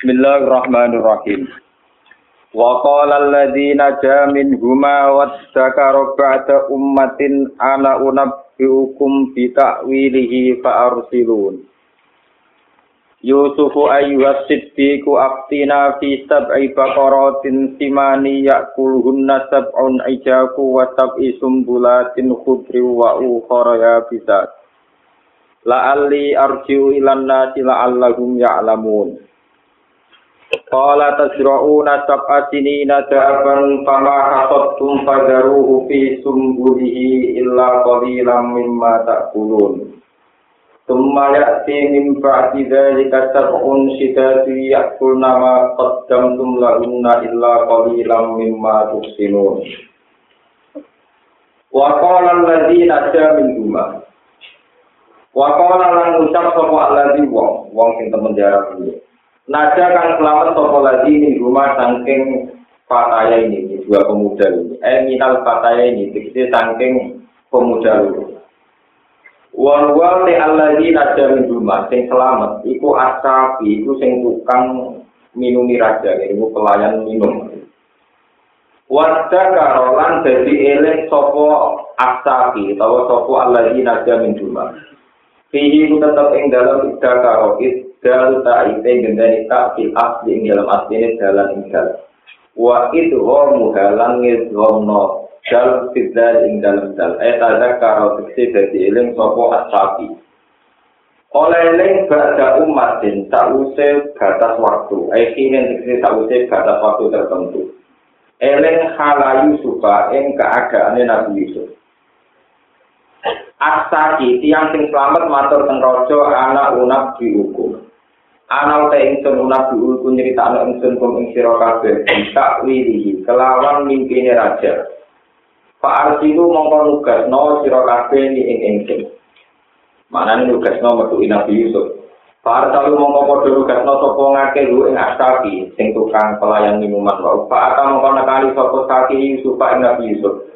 Bismillahirrahmanirrahim. Wa qala alladziina jaa minhuma waddakara ba'da ummatin ana unabbiukum bi ta'wilihi fa arsilun. Yusufu ayyuhas siddiqu aftina fi sab'i baqaratin simani ya'kuluhunna sab'un ijaku wa sab'i sumbulatin khudri wa ukhra yabisat. La'alli arji'u ilan nasi la'allahum ya'lamun. Qala tasra'una sab'a sinina da'aban fama hasattum fadaruhu fi sumbulihi illa qalilan mimma ta'kulun. Tumma ya'ti min ba'di dhalika sab'un shidatu ya'kulna ma qaddamtum lahunna illa qalilan mimma tuhsinun. Wa qala alladhina jamin huma. Wa qala lan ucap sapa alladhi wong, wong sing temen jarak ini. Nada kang selamat sopo lagi ini rumah sangking fataya ini, dua pemuda ini. Eh minal fataya ini, dikisi sangking pemuda ini. Wal wal te alladhi nada min rumah, sing selamat, iku asabi, iku sing tukang minumi raja, iku pelayan minum. Wadda karolan jadi eling sopo asabi, atau sopo alladhi nada min rumah. Fihi ku tetap ing dalam ida karokit, dal ta'ite gendani tak fil asli ing dalam asli ini dalan ing dal. Wa itu homu halang ngizhomno dal fidzal ing dalam dal. Eh tada karo teksi dadi iling sopo asabi. Oleh iling bada umatin tak usai batas waktu. Eh kini teksi tak usai batas waktu tertentu. Eling halayu suka ing keadaannya Nabi Yusuf. Asaki tiang sing selamat matur teng raja anak unak dihukum. Ana uta ingsun unak dihukum nyeritakno ingsun kum ing sira kabeh tak wilihi kelawan mimpine raja. Pak Arsilu mongko nugasno sira kabeh ni ing ingsun. Manane nugasno metu Nabi Yusuf. Pak Arsilu mongko padha nugasno sapa ngake lu ing Asaki sing tukang pelayan minuman wae. Pak Ata mongko nekani sapa Saki Yusuf ing Nabi Yusuf.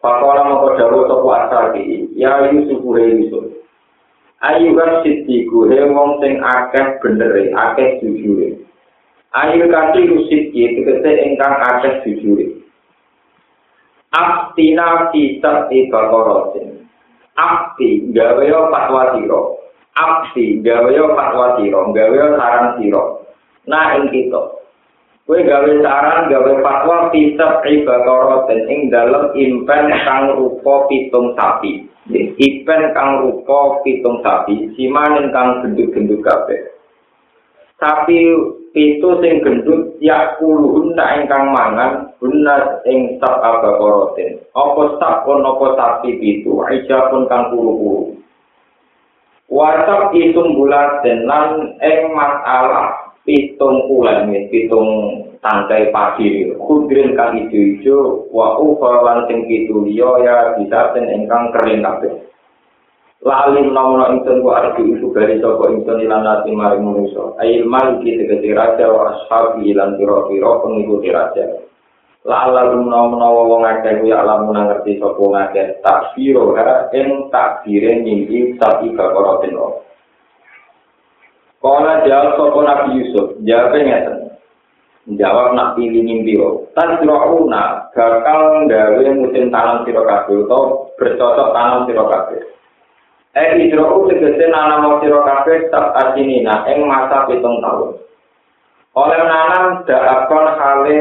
Pakola mau dawu sopo asal ya Yusuf he Yusuf. Ayu kan sitiku he wong sing akeh benere, akeh jujure. Ayu kanthi rusiki tegese ingkang akeh jujure. Aftina kita ibakorotin. Afti gawe yo fatwa siro. Afti gawe yo fatwa siro, gawe yo saran siro. Nah ing kita. Kue gawe saran, gawe fatwa pisah ibadoroten ing dalam impen kang rupa pitung sapi. Impen kang rupa pitung sapi, simanin kang gendut-gendut kabeh. Sapi itu sing gendut ya puluhun nak ingkang mangan guna ing sab abakoroten. Apa sab pun apa sapi itu, aja pun kang puluh-puluh. Wasap isung bulat lan ing masalah pitung bulan ya, pitung tangkai pagi. Kudrin kang ijo-ijo wa ufalan sing pitu liya ya bisa ten ingkang kering kabeh. Lali menawa ingsun ku arep iku bali saka ingsun lan ati mari manusa ail mal iki tegese raja wa ashabi lan pira-pira pengikuti raja. Lala menawa wong akeh ya alamun ngerti sapa ngakeh takbiro ha ing takbire nyingi sapi kakorotin Kala jawab sopo Nabi Yusuf, jawabnya ngeten. Jawab nak pilih mimpi lo. Tan sirokuna bakal gawe musim tanam siro atau bercocok tanam siro kabeh. Eh idroku tegese nanam siro tak asinina ing masa pitung tahun. Oleh nanam dakon hale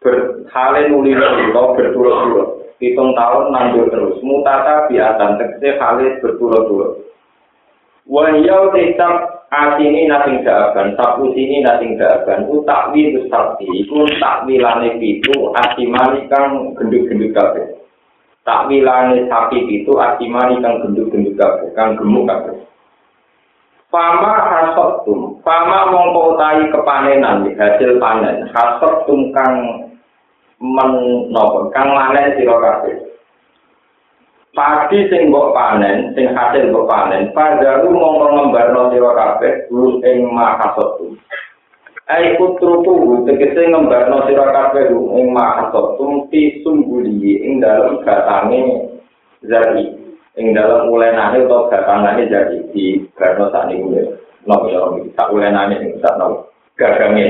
ber hale nuli lo berturut-turut. Pitung tahun nandur terus. Mutata biatan tegese hale berturut-turut. Wahiyau tetap asini nasing daaban, sapu sini nasing daaban, ku takwi itu sakti, ku takwilane itu asimani kang gendut-gendut kabeh. Takwilane sapi itu asimani kang gendut-gendut kabeh, kang gemuk kabeh. Fama hasotum, fama mongko utahi kepanenan hasil panen, hasotum kang menopo, kang manen sira kabeh. Padi sing mbok panen sing hasil mbok panen padaru mongko ngembarno sira kabeh guru ing mahasatu ai putruku tegese ngembarno sira kabeh ing mahasatu ti sungguli ing dalem gatange zari ing dalem ulenane utawa gatangane zari di garno sakniki no ya tak ulenane sing sak no gagange.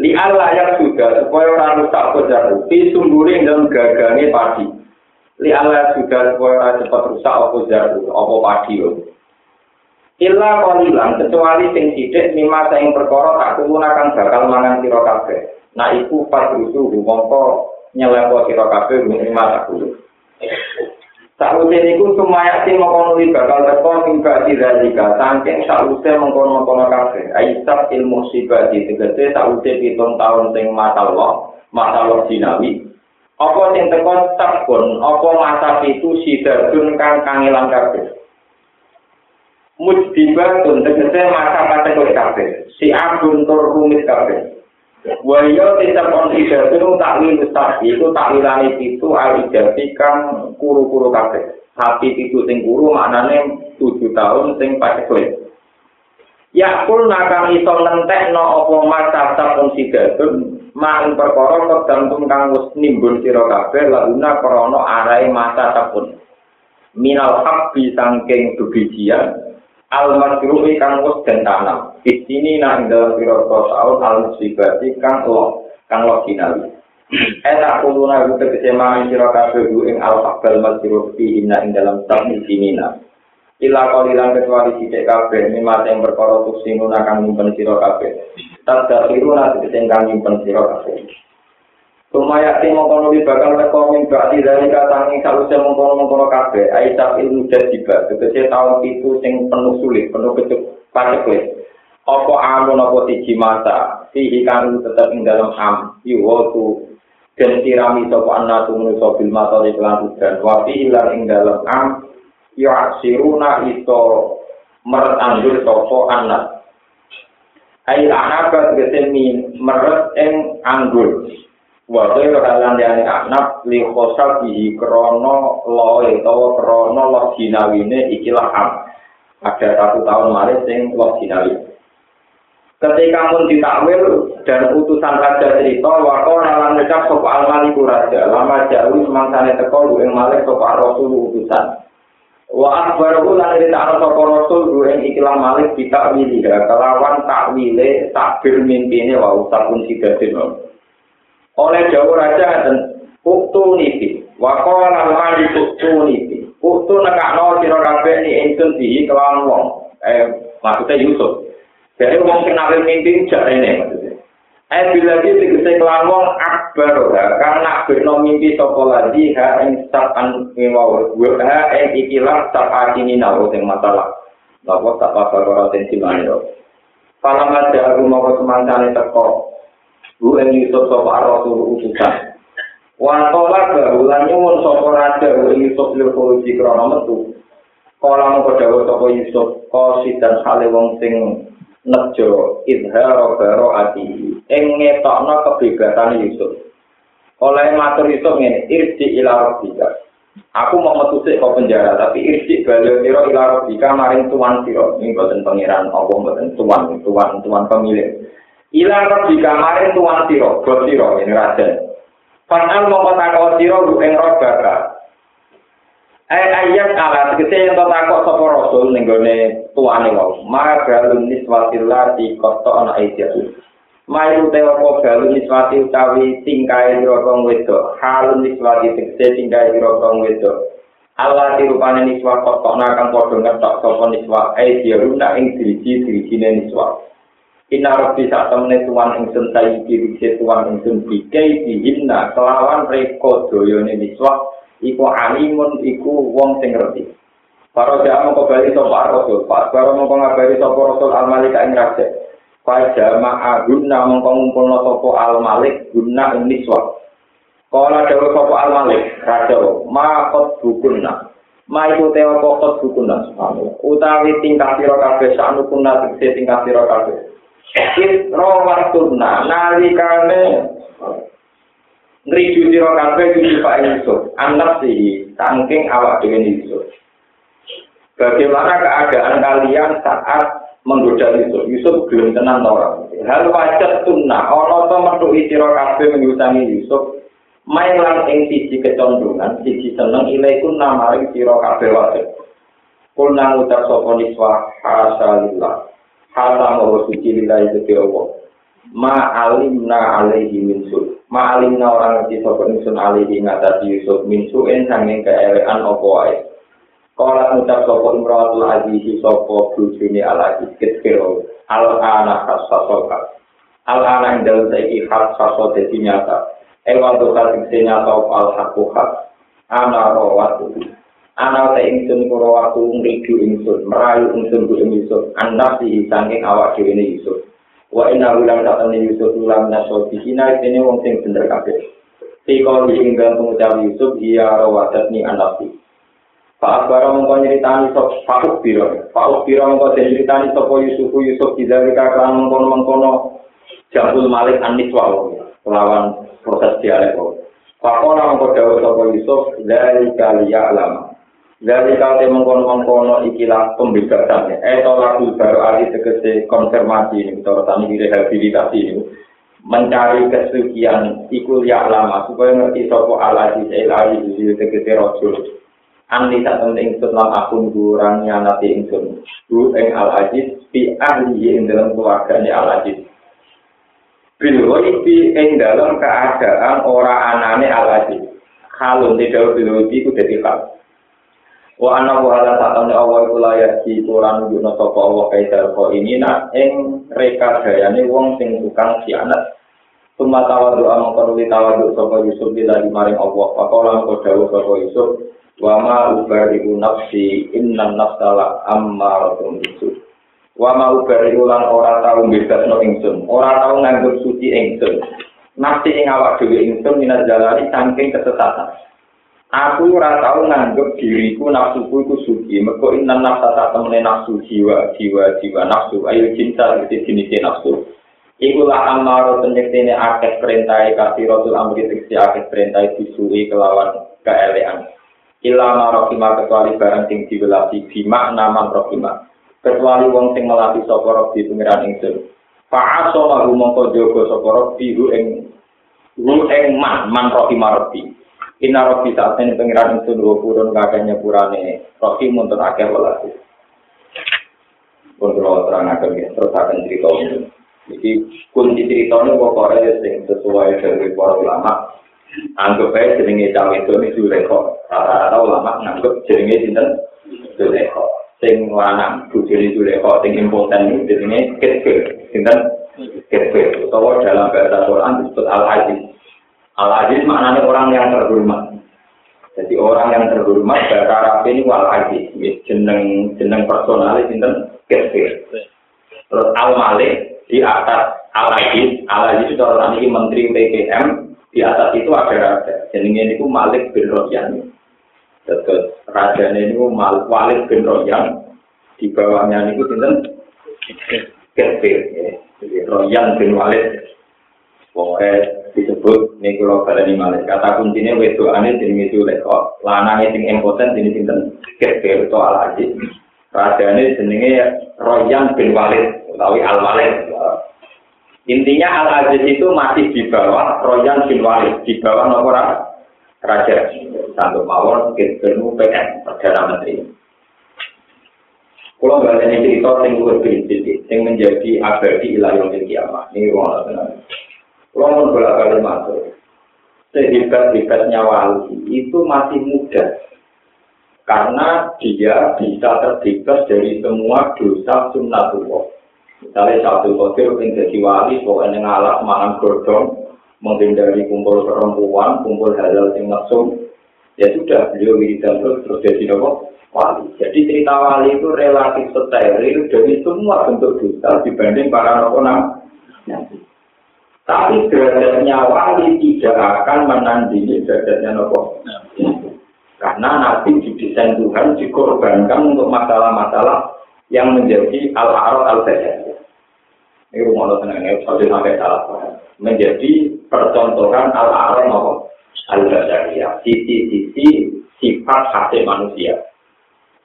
Li Allah yang sudah supaya orang rusak kojaru, di sumburi dalam gagange padi. Li sudah supaya orang cepat rusak apa jaru, apa padi yo. Illa qalilan kecuali sing sithik mimma sing perkara tak kang bakal mangan sira kabeh. Nah iku pas rusuh mongko nyelepo sira kabeh mimma tak kulo. Sakwise niku sumaya sing mengkono bakal teko mimba diralika saking sakwise mengkono-mengkono kabeh. Aisyah ilmu sibati tegese sakwise pitung tahun sing matallah, matallah dinawi. Apa sing teko sabun, apa masa itu sidadun kang kangelan kabeh. Mujdibatun tegese masa kategori kabeh. Si agun tur rumit kabeh. Wahyo tetap on ibadah takwil ustaz itu takwilane itu al ijazah kang kuru-kuru kabeh. Sapi itu sing kuru maknane 7 tahun sing paceklek. Ya kul nakang iso ngentekno apa masa sapun sidatun mak perkara tergantung kang wis nimbun sira kabeh laguna krana arahe masa sapun. Minal habbi sangking bebijian al masruhi kang wis den tanam. Di sini nang dalam pira tahun al musibati kang lo kang lo kinali enak kuluna itu tegese sira kabeh ing al fakal masruh fi inna ing dalam sami sinina Ila kalilan kecuali sithik kabeh mimma sing perkara tusinguna kang nyimpen sira kabeh. Tadakiruna tegese kang nyimpen sira kabeh. Sumaya ti mongkono di bakal teko min bakti dari katangi saluse mongkono-mongkono kabeh Aisyah ilmu jadiba tegese taun itu sing penuh sulit, penuh kecuk pacekle Apa amun apa siji masa fihi kanu tetep ing dalam am yuwotu dan tirami sapa anatu menusa bil matori kelan udan wa fihi lan ing dalam am yu'siruna iso meret anggur sapa anak. Ail anabat tegese meret ing anggur wa ghairu halan yani anak li khosal bihi krono loe utawa krono lo jinawine ikilah ada satu tahun malah sing lo jinawi ketika pun ditakwil dan utusan raja cerita wako nalan ngecap sopa almaliku raja lama jauh semangsane teko lu yang malah sopa rasul utusan wa akbaru lan cerita sopa rasul yang ikilah malik ditakwili kelawan takwile takbir mimpine wa usapun sidatin oleh jauh raja dan uktu niti wakola mali uktu niti uktu nekakno sira kabeh ni ingsun di kelawan wong. Eh maksudnya Yusuf. Dari wong nawe mimpi jarene maksudnya bila iki tegese kelawan wong akbar karena birno mimpi sapa lagi ha ing sapan ngewaw ha ing ikilah sapa kini nawo sing masalah. Bapak tak apa-apa tensi mana Kalau ada aku mau ke teko, Bu en Yusuf sapa Rasul utusan. Wa tola gaulan nyuwun sapa raja Bu Yusuf khuruji krana metu. Kala mung padha sapa Yusuf kosi dan hale wong sing nejo idharo baro ati ing ngetokno kebebasan Yusuf. Oleh matur Yusuf ngene, irji ila rabbika. Aku mau metu sik kok penjara, tapi irji bali sira ila rabbika maring tuan sira. Ini boten pangeran apa boten tuan, tuan, tuan pemilik. Ila di kamarin tuan siro, bos siro, ini raja. Fanal mau kota kau siro, lu baka. Eh ayat ala, sekete yang tau takut sopo rasul, nenggone tuan ini wau. Ma galun niswatillah di koto anak Aisyah. Ma itu tewa ko galun niswati utawi tingkai dirokong wedo. Halun niswati sekete tingkai dirokong wedo. Allah dirupane niswa kotok nakang podo ngetok sopo niswa. Aisyah runa ing diriji dirijine niswa. Inna rabbi sak temene tuan ingsun saiki wise tuan ingsun bikai dihinna kelawan reko doyone miswah iku alimun iku wong sing ngerti. Para jamaah mongko bali sapa rasul, pas para mongko ngabari sapa rasul al malik ing raja. Fa jamaah guna mongko ngumpulno sapa al malik guna ing miswah. Kala dewe sapa al malik raja, ma kot bukunna. Ma iku teo kot bukunna. Utawi tingkah sira kabeh sanukunna tingkah sira kabeh. Isro wartuna nalikane ngriju sira kabeh kudu Pak Yusuf, anak sih saking awak dhewe Yusuf. Bagaimana keadaan kalian saat menggoda Yusuf? Yusuf belum tenang orang. Hal wajah sunnah, ono to metuhi sira kabeh menyusangi Yusuf. Main lang ing siji kecondongan, siji seneng ilaikun namaring sira kabeh wajah. Kulna ngucap sapa niswa hasalillah. Hata mau suci lillahi gede Allah. Ma alimna alaihi min su ma alimna orang ngerti sapa ingsun alaihi ngatasi Yusuf min su en sanging keelekan apa wae. Kala ngucap sapa imratul aziz sapa bojone ala iskiro al ana kasasoka al ana ing dalem saiki hak saso dadi nyata. Ewa tuh kasing nyata al hakku hak ana rawatu. Ana te ingsun kuro waktu ngridu ingsun merayu ingsun ku ingsun anak si sanging awak dhewe Yusuf wa inna ulang datang Yusuf ulang naso bihina ini wong sing bener kabeh si kau ing dalam pengucap Yusuf iya rawatat ni anak si Pak Akbar mengko nyritani sop Pak Biro. Pak Biro mengko nyritani sapa Yusuf Yusuf tidak kan mengkono-mengkono Jabul Malik Anis lawan proses dialek wau. Pak ora mengko dawuh sapa Yusuf dari kaliya alam. Dari kali mengkono-mengkono ikilah pembebasannya. Eh tolak baru ali tegese konfirmasi ini, kita tani rehabilitasi ini. Mencari kesucian ikul ya lama supaya ngerti sopo ala di ilahi di tegese rojul. Andi tak penting lan akun kurang nyanati ingsun. Bu ing Al Aziz fi ahli ing dalam keluarganya Al Aziz. Bil bi ing dalam keadaan ora anane Al Aziz. Kalau tidak bil ku dadi hal. Wa ana wa ala ta'ala Allah iku layak di Quran nunjukno sapa Allah kaidal ko ini nak ing rekadayane wong sing tukang sianat. Suma tawadu amang kono tawadu sapa Yusuf bila maring Allah. Pakola mengko dawuh sapa Yusuf wa ma ubariku nafsi inna nafsala ammaratun bisu wa ma ubariku lan ora tau bebasno ingsun ora tau nganggep suci ingsun nafsi ing awak dhewe ingsun minat jalani saking kesesatan aku ora tau nganggep diriku nafsuku iku suci. Mergo inna nafsa tak temene nafsu jiwa jiwa jiwa nafsu. Ayo cinta iki jenis nafsu. Iku lah amaro penyektene akeh perintah kasih rasul amri teksi akeh perintah disuri kelawan keelean. ila marokima kecuali barang sing diwelasi bima naman rokima kecuali wong sing melatih sapa robi pengiran ingsun. Fa'aso mahu mongko jogo sapa robi hu ing ing man man robi ina robi saat ini pengiran ingsun hu purun kakeknya purane robi muntun akeh welasi pun kalau terang akan ya terus akan cerita ini jadi kunci cerita ini pokoknya sesuai dari para ulama anggap aja jenenge cawe itu ini Zulekho. Rata-rata ulama nganggap jenenge sinten Zulekho. Sing lanang bujuni Zulekho, sing impoten ini Kirkir. Sinten Kirkir. Utawa dalam bahasa Quran disebut Al-Aziz. Al-Aziz maknanya orang yang terhormat. Jadi orang yang terhormat bahasa Arab ini Wal-Aziz. Jeneng jeneng personalis sinten Kirkir. Terus Al-Malik di atas Al-Aziz. Al-Aziz itu orang ini menteri PPM di atas itu ada raja. Jenenge itu Malik bin Royan. Terus raja ini Malik Walid bin Royan. Di bawahnya itu sinten Kefir. Jadi Royan bin Walid. Pokoknya disebut ini kalau Malik. Kata kuncinya wedo aneh jenenge itu lekor. Lanangnya sing impoten jenis sinten Kefir itu al aziz. Raja ini jenenge Royan bin Walid. Utawi Al Walid. Intinya Al-Aziz itu masih di bawah Royan bin Walid, di bawah nomor Raja Santo Mawon, Gubernur PN, Perdana Menteri. Kalau nggak ada cerita yang lebih sedikit, yang menjadi abadi ilayah kiamat. Ini ruang mau bolak balik masuk, sehebat-hebatnya wali itu masih muda. Karena dia bisa terbebas dari semua dosa sunnatullah. Misalnya satu kotir yang jadi wali, pokoknya ngalah mangan godong, menghindari kumpul perempuan, kumpul halal yang langsung, ya sudah beliau wiridan terus terus jadi nopo wali. Jadi cerita wali itu relatif steril dari semua bentuk dosa dibanding para nopo. Tapi derajatnya wali tidak akan menandingi derajatnya nopo. Karena nanti didesain Tuhan dikorbankan untuk masalah-masalah yang menjadi al-arad al-basyar. Ini rumah Allah tenang, ini sampai sampai salah Menjadi percontohan al-arad al-basyariyah. Sisi-sisi sifat hati manusia.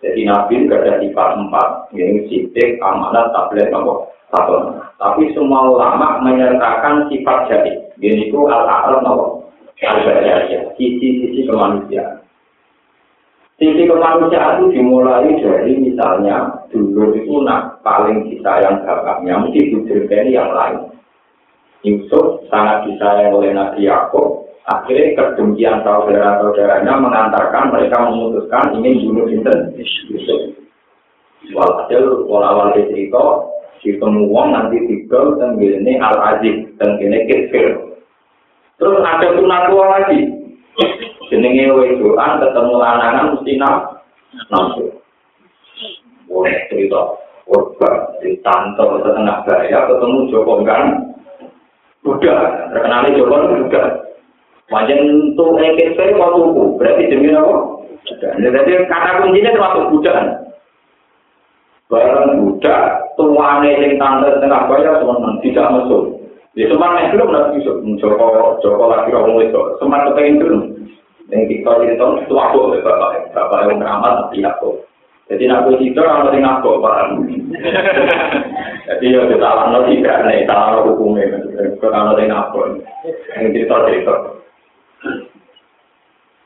Jadi Nabi ada sifat empat, ini sidik, amanat, tablet, nopo, satu. Tapi semua ulama menyertakan sifat jadi. Ini itu al-arad al-basyariyah. Sisi-sisi kemanusiaan. Sisi kemanusiaan itu dimulai dari misalnya dulu itu nak paling disayang bapaknya mesti ini yang lain. Yusuf sangat disayang oleh Nabi Yakub. Akhirnya kedengkian saudara-saudaranya mengantarkan mereka memutuskan ingin bunuh Yusuf. Walhasil awal cerita ditemu wong nanti tiga gini al aziz gini kecil. Terus ada sunat tua lagi. Jenenge wedoan ketemu lanangan mesti nak nafsu. Boleh cerita korban di tante setengah bahaya ketemu Joko kan Buddha, terkenalnya Joko itu Buddha. Wajan untuk EKP waktu berarti demi apa? Jadi kata kuncinya termasuk Buddha. barang budak tuane sing tante tengah bayar semen tidak mesum. Ya semen yang belum nanti bisa. Joko joko lagi orang itu semen kepengen dulu yang kita cerita itu aku ya bapak bapak yang beramal nanti aku. Jadi aku itu orang yang aku pak. Jadi ya kita alam nanti tidak nih salah hukumnya kalau yang aku. Yang cerita cerita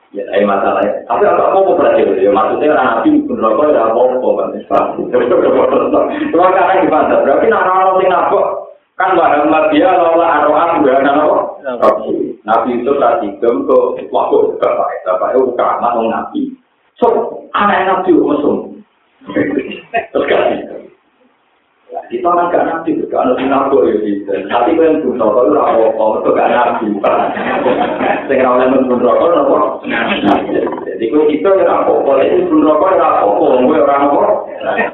Ya, ini masalahnya. Tapi apa mau berarti itu? Ya, maksudnya nabi pun rokok ya apa apa kan? Cuma karena gimana? Berarti nak orang yang nabok kan Muhammad dia lola aroan juga nabo. Nabi itu tadi gem ke waktu bapak bapak itu kamar nabi. So anak nabi musuh. Terus kasih. Kita kan gak nabi, gak ada sinabur ya Tapi kalau yang pun rokok itu apa-apa, itu gak nabi. Sehingga orang yang pun rokok, apa? Jadi kalau kita ya apa-apa, itu pun rokok ya apa-apa, gue orang apa?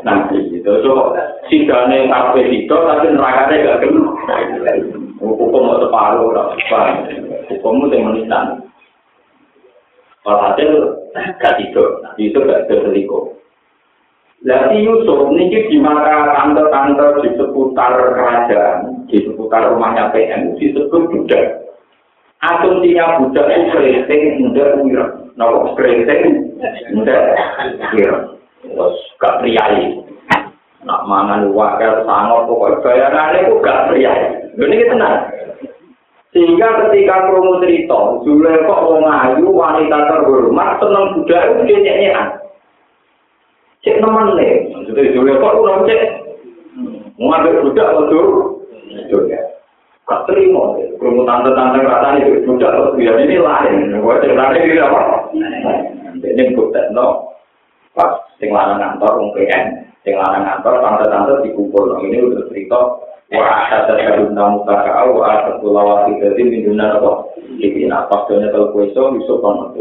Nabi gitu. So, sidane kafe itu, tapi nerakanya gak kena. Hukum mau separuh, hukum itu yang menisan. Walhasil, gak tidur. Nabi itu gak terselingkuh. Jadi Yusuf ini di mata tante-tante di seputar kerajaan, di seputar rumahnya PM, disebut budak. Asumsinya budak itu keriting, muda, wira. Nah, keriting, muda, wira. Terus gak priayi. Nak mangan wakil sangat, pokoknya bayarannya itu gak priayi. Ini kita tenang. Sehingga ketika promo cerita, Zulai kok wong ayu, wanita terhormat, seneng budak itu dia nyanyian. Cek nemen nih. Jadi dulu kok udah cek. Hmm. Mengambil budak untuk dunia. Gak terima. Kamu tante-tante kerasa nih budak untuk ini lain. Gue ceritanya ini apa? Ini budak no. Pas sing lanang kantor wong PN, sing lanang kantor tante-tante dikumpul. Ini udah cerita wa ada kadun namu kaka au ada kulawa tidak minuna apa jadi nafas dunia kalau kueso bisa kono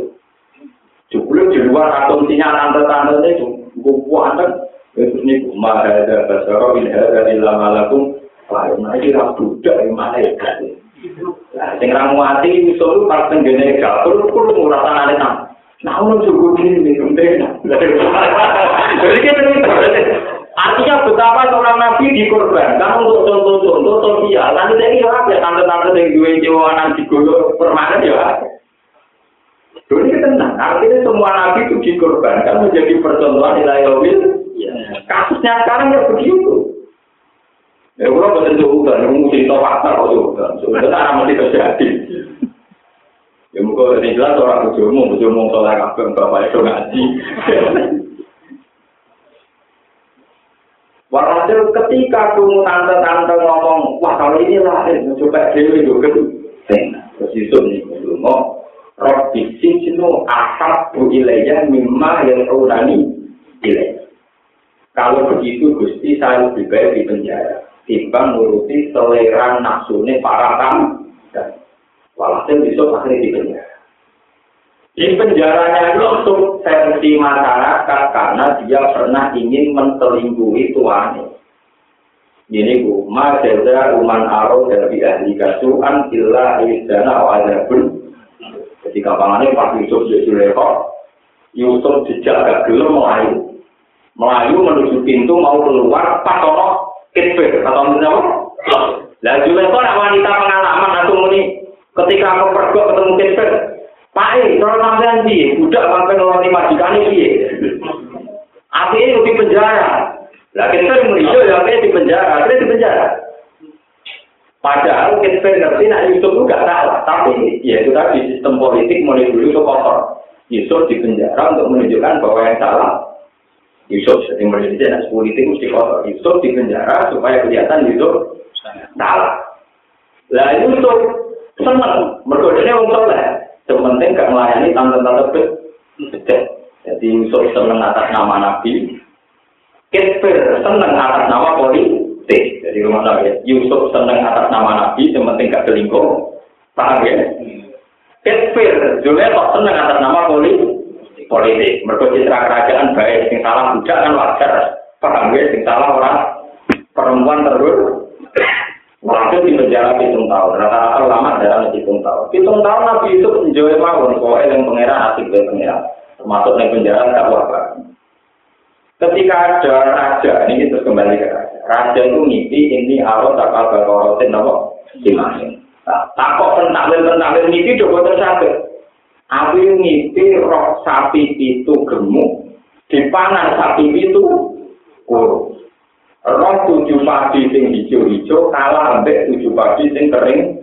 cukup di luar asumsinya tante-tante kuku anak itu nih mahada basaro in lama lama malakum lain lagi ra budak yang malaikat ya, nah sing ra mati iso lu pas tenggene kapur kulo ora tanane nang nah cukup ini kemdena jadi kan kita Artinya betapa seorang nabi dikorbankan untuk contoh-contoh sosial. Nanti ini kira ya tante-tante yang dua jiwa anak digolok permanen ya. Dulu ini tenang, artinya semua nabi itu dikorbankan menjadi percontohan nilai wil. Kasusnya sekarang ya begitu. Ya, kalau betul ya, mau cerita fakta kok juga. Sebenarnya masih terjadi. Ya, mungkin ini jelas orang bujumu, bujumu soalnya kabel, bapak itu ngaji. Walhasil ketika kamu tante-tante ngomong, wah kalau ini lain, coba dewi juga. Terus Yusuf nih, mau Rabbi sijnu ahab ilayya mimma yang taunani ilayya. Kalau begitu Gusti saya lebih baik di penjara. Timbang nuruti selera nafsunya para tamu. Walhasil besok akhirnya di penjara. Di penjaranya itu versi masyarakat karena dia pernah ingin menselingkuhi tuannya. Ini bu, ma jaza uman aro dari ahli kasuan illa izdana wa Jadi gampangannya Pak Yusuf di Zulekho, Yusuf agak gelom melayu. Melayu menuju pintu mau keluar, pas ono kitbir, atau apa? Lah Zulekho nak wanita pengalaman atau muni ketika aku pergi ketemu kitbir, Pak E, kalau sampean budak sampai ngeloni majikan ini, akhirnya di penjara. Lah kita muni, ya di penjara, akhirnya di penjara. Padahal kita ngerti nak Yusuf itu gak salah, tapi ya itu tadi sistem politik mulai dulu itu kotor. Yusuf di penjara untuk menunjukkan bahwa yang salah Yusuf jadi menjadi politik mesti kotor. Yusuf di penjara supaya kelihatan Yusuf salah. Lah Yusuf seneng, mergo dene wong saleh. Sementing gak melayani tante-tante bedek. Jadi Yusuf seneng atas nama Nabi. Kefir seneng atas nama politik. Jadi mana ya? Yusuf seneng atas nama Nabi, sementing gak selingkuh. Paham ya? Kefir, Julia kok seneng atas nama politik. politik. Mereka citra kerajaan baik, sing salah budak kan wajar. Paham ya? Sing salah orang perempuan terus Walhasil di penjara hitung tahun, rata-rata lama dalam hitung tahun. Hitung tahun Nabi itu menjauh mawon, pokoknya yang pengeran asik dari pengeran. Termasuk yang penjara tak apa. Ketika ada raja, ini kita kembali ke raja. Raja itu ngipi ini awal tak apa korotin apa dimasin. Nah, takut pentakwil pentakwil ngipi coba tersabit. Aku ngipi rok sapi itu gemuk, dipanan sapi itu kurus. roh tujuh padi sing hijau-hijau kalah ambek tujuh padi sing kering.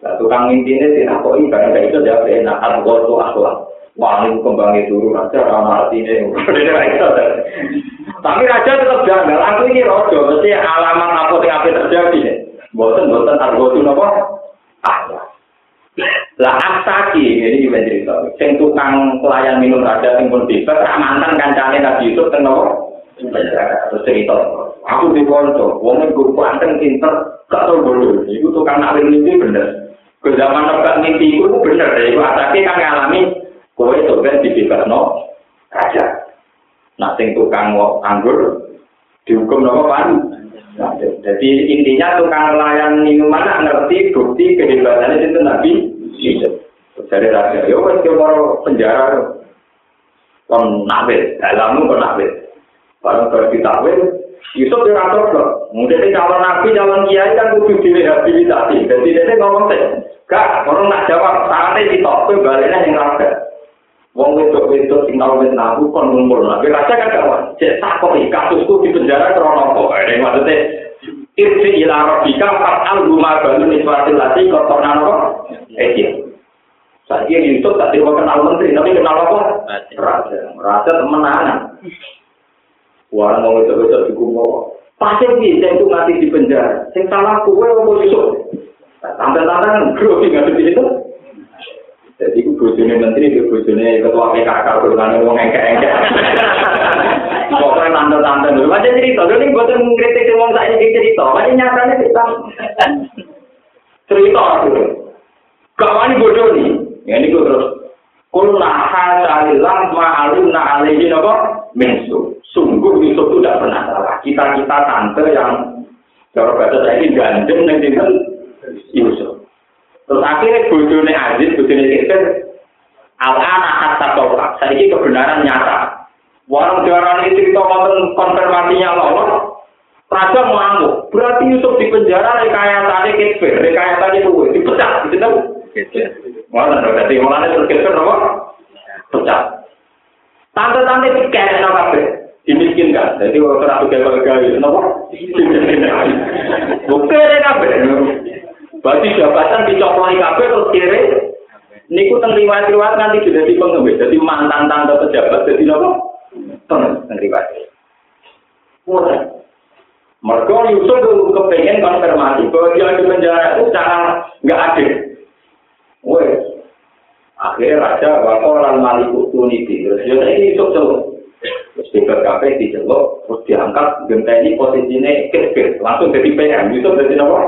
Lah tukang intine tidak kok iki barang itu ya enak argo to akhlak. Wah, ini kembangnya turu raja ramah artinya. Tapi raja tetap janggal. Aku ini rojo, mesti alamat apa yang apa terjadi. Boten, boten argo itu apa? Ah, lah asaki ini juga cerita. Sing tukang pelayan minum raja sing pun bisa mantan kancane Nabi Yusuf teng terus cerita aku di konco wong iku panteng pinter gak tau bodoh iku tukang alim mimpi bener ke zaman nebak mimpi iku bener iku atake kan ngalami kowe coba dibebasno raja nah sing tukang anggur dihukum nopo pan jadi intinya tukang layan minuman ngerti bukti kehebatannya itu nabi dari raja yo wes penjara kon nabe dalammu kon nabe Barang baru ditawin, Yusuf yang ngatur loh. Mungkin calon nabi, calon kiai kan kudu direhabilitasi. Jadi dia ngomong teh, gak, orang nak jawab, saatnya di top, baliknya yang raga. Wong wedok wedok sing tau wis nabu kon ngumpul. Tapi raja kan gak cek takok iki kasusku di penjara krono apa. Ini maksudnya Irsi ila rabbika fat'al guma balu niswatil lati kotorna apa? Eh iya. Saya Yusuf tak terima kenal menteri, tapi kenal apa? Raja. Raja temenan. Wah, mau itu itu di kumpo. Pasti bisa itu mati di penjara. Sing salah kue mau Yusuf. Tante-tante grogi nggak di situ. Jadi itu bojone menteri, itu bojone ketua PKK, berulang ngomong engke-engke. Pokoknya tante-tante dulu. Macam cerita, dulu ini buatan mengkritik ngomong saya ini cerita. Macam nyatanya cerita. Cerita dulu. Kawan bodoh nih. Ya ini gue terus. Kulna hasalilah ma'alumna alaihi apa? Mensu. Sungguh Yusuf itu tidak pernah salah. Kita-kita tante yang cara bahasa saya ini gandeng dengan Yusuf. Terus akhirnya bojone Aziz, bojone Kirkir, Al-Ana hatta tolak. Saya ini kebenaran nyata. Warung jualan ini cerita konfirmasinya lolos, Raja mengamuk. Berarti Yusuf di penjara rekayasannya Kirkir, rekayasannya itu dipecat, gitu tahu? Mana berarti mulanya terus apa? Pecat. Tante-tante dikere no kabeh. dimiskinkan. Jadi terlalu gagal-gagal, kenapa? Dimiskinkan. Bukti ada kabeh. Berarti jabatan dicoploi kabeh terus kiri. Niku teng riwayat-riwayat nanti sudah di pengemis. Jadi mantan tante pejabat jadi apa? Pengemis teng riwayat. Mulai. Mereka Yusuf kepengen konfirmasi bahwa dia di penjara itu secara nggak adil. Wes, akhirnya raja wakolan maliku tuniti terus dia ini Yusuf tuh Terus bebas kafe dicelok, terus diangkat, genteni posisinya kecil, langsung jadi PM, itu jadi apa?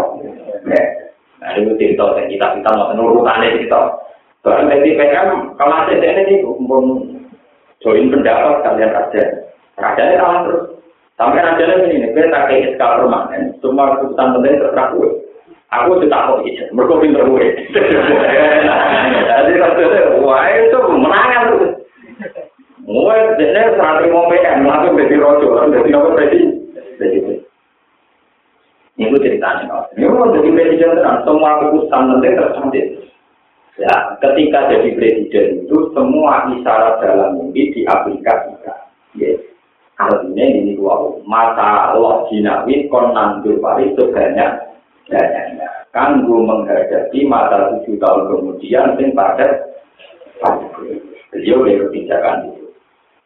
Nah, itu cerita, kita kita mau nurutannya cerita. Bahkan jadi PM, kalau ada ini, pun join pendapat kalian raja. Rajanya kalah terus. Sampai rajanya ini, gue tak kayak skala permanen, cuma keputusan penting terserah gue. Aku sudah tahu itu, mereka pinter gue. Jadi, wah itu menangan tuh. Mulai jadi santri mau PM langsung jadi rojo, jadi apa jadi ini ceritanya. Ini mau jadi presiden terang, semua keputusan nanti tercantik. Ya, ketika jadi presiden itu semua isyarat dalam mimpi diaplikasikan. Yes. Artinya ini dua mata Allah jinawi kon nandur pari sebanyak banyaknya. Kanggu menghadapi mata tujuh tahun kemudian sing pada beliau kebijakan itu.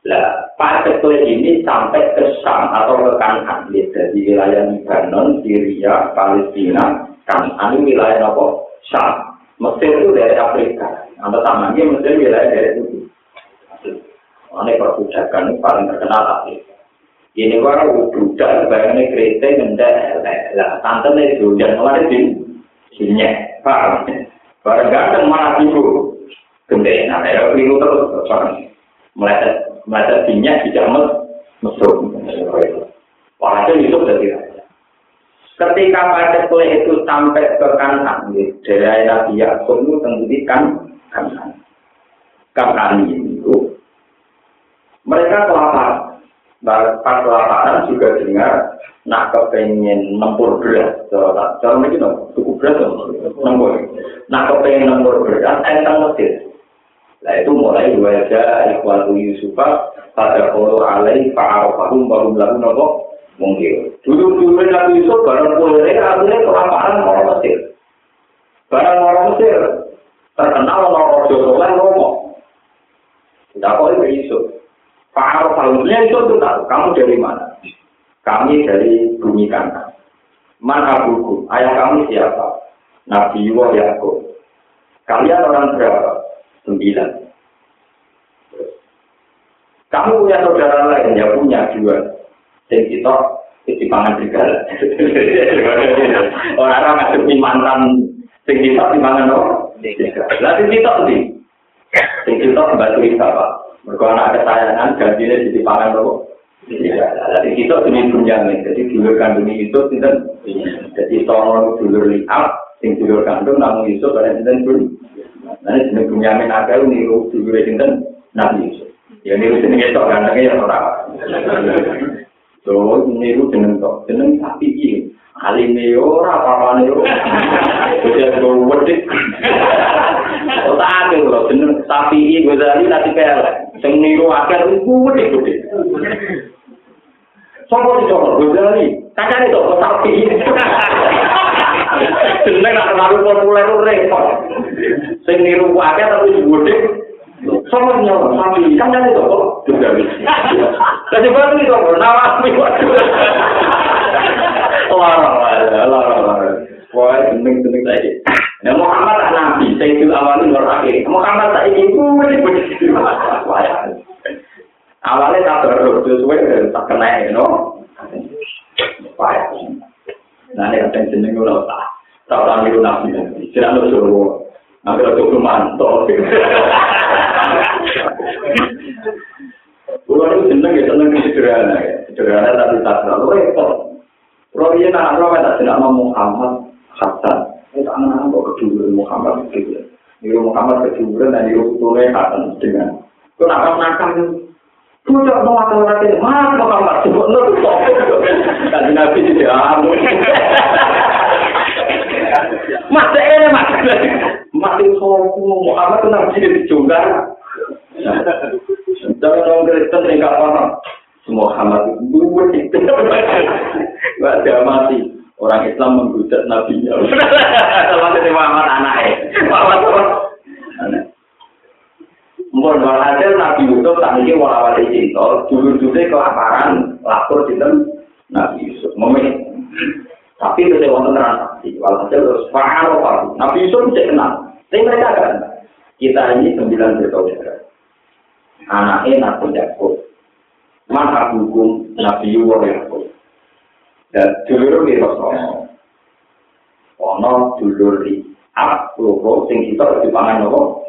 Nah, partikel ini sampai ke Sam atau ke Kanan, dari wilayah Lebanon, Syria, Palestina, Kan, ini wilayah apa? Syam. Mesir itu dari Afrika. Anda tamannya Mesir wilayah dari itu. Ini perbudakan paling terkenal Afrika. Ini orang budak sebagiannya kereta ngendak lah tante nih hujan kemarin di sini paham barang ganteng mana ibu gede nah ya terus meleset minyak di jamet mesum. Walhasil itu dari raja ketika kue itu sampai ke kanan dari Nabi Yakub itu tentu kan kanan kanan itu mereka kelaparan. Pas lapangan juga dengar nak kepengen nempur beras. Cara no cukup beras nempur. Nak kepengen nempur beras entang mesir nah itu mulai wajah ikhwatu Yusufah pada kalau alai fa'arafahum baru lalu nopo mungkin dulu dulu Nabi Yusuf barang mulai akhirnya kelaparan orang Mesir barang orang Mesir terkenal orang Jodoh ngomong tidak boleh Yusuf Pak Arafahumnya itu tahu, kamu dari mana? Kami dari bumi kanan. Mana buku? Ayah kamu siapa? Nabi Yuwa Yakub. Kalian orang berapa? Sembilan. Kamu punya saudara lain, ya punya dua. Dan kita di pangan. Orang-orang ngasih mantan sing kita di mangan apa? Lah sing kita ndi? Sing kita membantu kita, Pak. Mereka anak kesayangan gantinya di pangan loh. Jadi kita ini bunyamin. Jadi dulur kandung itu tidak. Jadi tolong dulur liap, sing dulur kandung namun itu pada sinten pun. Nanti jenis bunyamin akal niru dulur sinten nabi Yusuf. Ya niru jenis itu gantengnya ya orang. So niru jeneng tok, jeneng sapi ini. Alime ora apa-apane yo. Wis yo wedhit. Ora ake lho jeneng sapi iki Ghazali nanti pel. Sing niru akeh iku wedhit-wedhit. Sopo sing coba Ghazali? Kancane tok sapi. Jeneng nak terlalu populer repot. Sing niru akeh tapi wedhit. Sopo sing coba sapi? Kancane tok Ghazali. Lah coba iki tok nawasi. Lara, lara, lara. Wah, geneng-geneng tadi. Nah, Muhammad lah nabi, Sayyidul Awalin luar akhir. Muhammad tak ini boleh begitu. Awalnya tak terus, sesuai tak kena, you know. Payah. Nah, ini kan jeneng gue tak. Tak tahu itu nabi. Tidak ada suruh. Nanti ada tuh mantap. Gue itu jeneng ya, jeneng sederhana ya. Sederhana tapi tak terlalu repot. Kalau dia nak roh tak tidak mau Muhammad Hasan, itu anak kok kedua Muhammad gitu. Niru Muhammad kedua dan niru tulen Hasan dengan. Kau nak nakal Kau tak mau atau nanti mas Muhammad sebut nol nabi tidak amu. Mas ini mas. Mas itu Muhammad itu nabi di junggar. Jangan orang Kristen tinggal paham. Muhammad itu itu nggak ada mati orang Islam menghujat Nabi sama si Muhammad anaknya Muhammad Mungkin hasil Nabi Yusuf tak ini walau cinta dulu dulu kelaparan lapor cinta Nabi Yusuf memilih tapi itu saya wonten transaksi walhasil terus faham apa Nabi Yusuf tidak kenal tapi mereka kan kita ini sembilan bersaudara anaknya Nabi Yakub mana hukum Nabi Yuwa Yakub. Dan dulur di Rasulullah. Ono dulur di Ab, loro, sing kita di pangan nopo.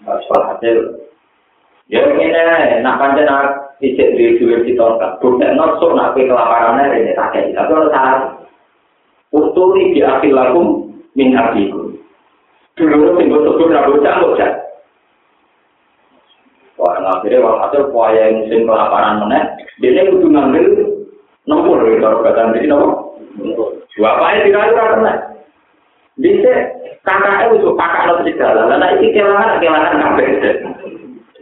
Mas hasil. Ya ini, nak pancen ijek di dulur kita kan. Bukan nafsu nak ke kelaparannya ini tak kayak Tapi kalau salah. Utuli di akhir lakum min abikum. Dulur sing betul-betul rabocah-bocah. Wah, akhirnya waktu hasil kuaya musim kelaparan meneh, dia kudu ngambil nempur dari kata ini nopo. Bapaknya tidak ada kena. Bisa kakaknya itu kakak lo segala, lalu ini kelangan kelangan kabeh.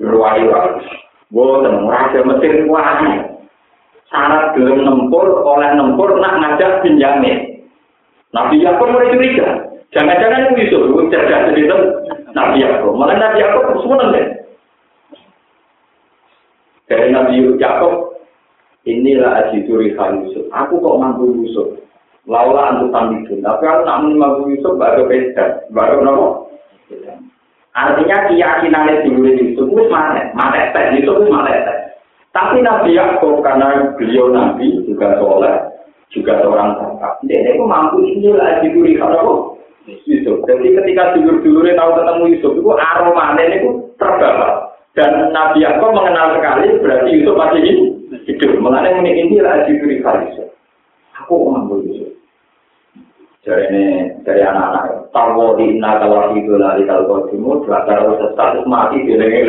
Ruwayu, boten raja Mesir kuat. Syarat gelem nempur oleh nempur nak ngajak pinjamin. Nabi Yakub mulai curiga. Jangan-jangan itu Yusuf, cerdas itu Nabi Yakub. Malah Nabi Yakub semua deh. Dari Nabi Yakub, inilah ajiduri Yusuf. Aku kok mampu Yusuf. Laula untuk tambidun. Tapi aku nak menerima Yusuf baru beda, baru nopo. Artinya keyakinannya dulu Yusuf itu mana? Mana tes Yusuf itu mana tes? Tapi Nabi Yakub karena beliau Nabi juga soleh, juga seorang bapak. Dia itu mampu ini lah diberi kalau Yusuf. Jadi ketika dulur-dulurnya tahu ketemu Yusuf itu aroma itu terbawa. Dan Nabi Yakub mengenal sekali berarti Yusuf masih hidup. Mengenai ini lah diberi Yusuf. Aku mampu Yusuf. Dari ini dari anak-anak tahu di inna kalau itu lari kalau timur kalau status mati di lagi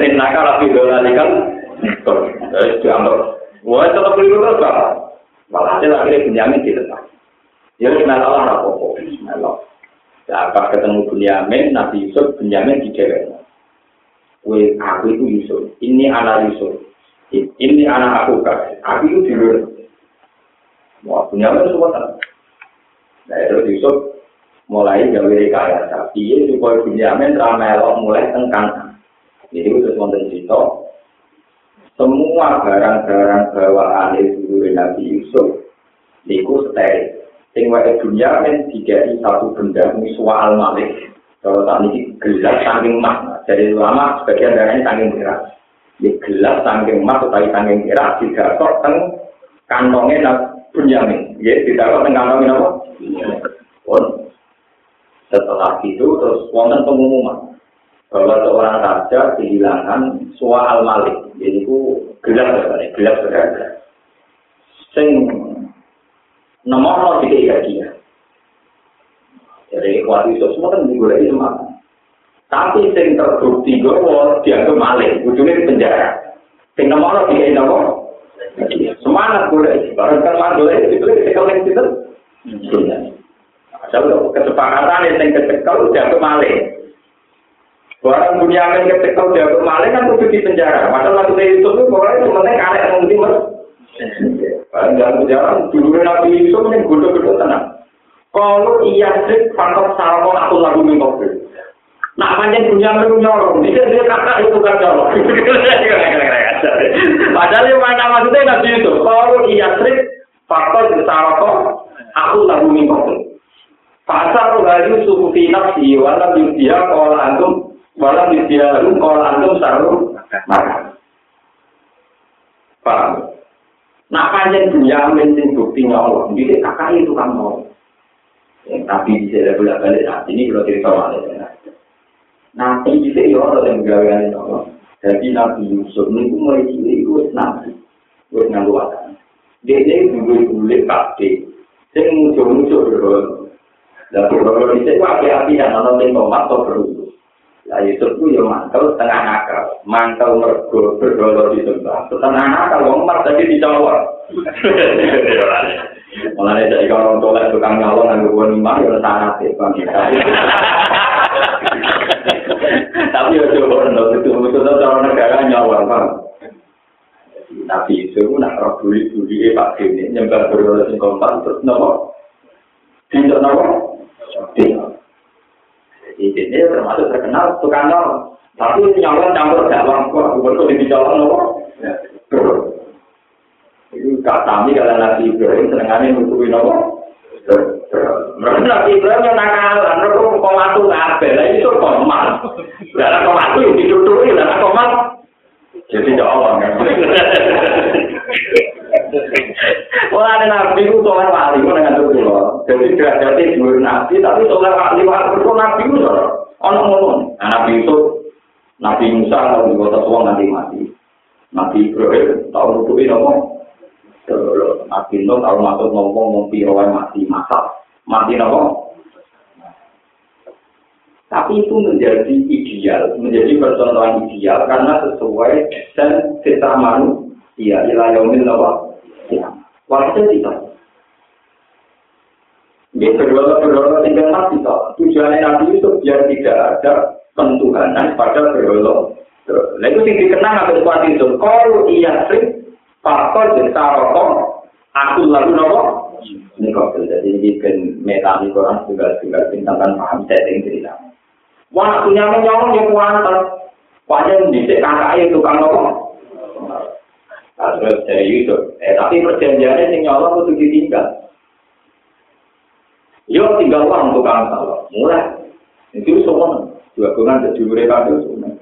inna kalau itu lari kan terus diambil wah tetap beli terus apa malah hasil akhirnya Bunyamin dilepas ya Bismillah Allah rapopo ya pas ketemu Bunyamin Nabi Yusuf Bunyamin di dewek Wih, aku itu Yusuf. Ini anak Yusuf. Ini anak aku kan. Aku itu di luar. Wah, punya apa semua? Nah, itu Yusuf mulai gawe rekayasa. Iya, supaya Bunyamin ramelok mulai tengkang. Jadi itu wonten cerita. Semua barang-barang bawaan itu Nabi Yusuf niku steril. Sing wae Bunyamin digawe satu benda miswa al malik. Kalau tak ini gelas saking emas, jadi lama sebagian dari ini saking berat. Di gelas saking emas atau saking berat, tidak kok teng kantongnya Bunyamin. Ya, tidak apa tengah apa? Pun setelah itu terus wonten pengumuman bahwa seorang raja kehilangan suah al malik. Jadi itu gelap sebenarnya, gelap berada. Sing nomor tiga dia. Jadi kuat itu semua kan dimulai semangat. Tapi sing terbukti gue dianggap malik, ujungnya di penjara. Sing nomor tiga nomor Semangat boleh, barang kan mantul itu boleh dicekal yang itu. Kalau kesepakatan yang kecekal udah kemale. Barang punya yang kecekal udah kemale kan kudu di penjara. Padahal waktu itu itu pokoknya cuma karek yang mesti mas. Barang dalam penjara dulu nabi itu yang gudo-gudo tenang. Kalau iya sih faktor salmon aku lagu minggu Nah, panjang punya nyolong, dia dia kakak itu kan nyolong. Padahal yang mana maksudnya nabi itu, kalau iya trik, faktor kok, aku lagu minggu. Pasar gayu suku finap si walam dia kalau antum, walam dia lu kalau antum saru makan. Paham? Nah panjang dunia mending bukti nyolong, jadi kakak itu kan mau. Tapi bisa bolak balik saat ini kalau cerita malah Nanti bisa ya orang yang gawe nyolong. Jadi Nabi Yusuf ini mulai cilik itu nabi, itu nganggu wadah. Dia ini dulu-dulu kakek, saya muncul-muncul berdoa. Dan berdoa di sini api-api yang nonton tomat atau berdoa. Lah Yusuf itu ya mantel setengah nakal, mantel mergo berdoa di sebelah. Setengah nakal, ngomong tadi dijawab. Mulanya dari kalau tolak tukang nyalon gue nimang ya sangat ya bang. Tapi ya coba untuk itu betul betul negara nyawar bang. Tapi itu nak roh buli buli pak ini nyembah berdoa sing kompak terus nopo. Tidak nopo. Jadi ini termasuk terkenal tukang nyalon. Tapi nyalon campur dalam kok betul di jalan nopo. Itu kami kalau Nabi Ibrahim senengannya nutupi nopo. Nabi Ibrahim yang nakalan, mereka kok waktu kabel, lah itu komal. Kok waktu yang ditutupi, lah komal. Jadi jawab kan. Mulai Nabi itu soal wali, itu dengan itu Jadi derajatnya dua Nabi, tapi soal wali, itu Nabi itu soal. Ono ngono. Nabi itu, Nabi Musa kalau di kota tua nanti mati. Nabi Ibrahim tahu nutupi nopo. Nabi Nuh kalau masuk ngomong ngompi rawan mati masak, mati nopo. Tapi itu menjadi ideal, menjadi percontohan ideal karena sesuai dan kita manusia ilayomin nopo. Ya, wajib kita. Dia berdoa berdoa tinggal nabi toh. Tujuannya nabi itu biar tidak ada pentuhanan pada berdoa. Nah itu yang dikenang atau kuat itu. Kalau iya sih jadi tarokok aku lalu nopo ini kok jadi ini kan meta di Quran juga juga bintangkan paham setting cerita waktunya menyolong yang kuantar Wajah di kakak itu tukang nopo Nah, terus dari Yusuf. Eh, tapi perjanjiannya sing nyolong itu ditinggal. Yo tinggal uang kamu salah. Mulai. Itu semua. Dua bulan jadi mereka itu semua.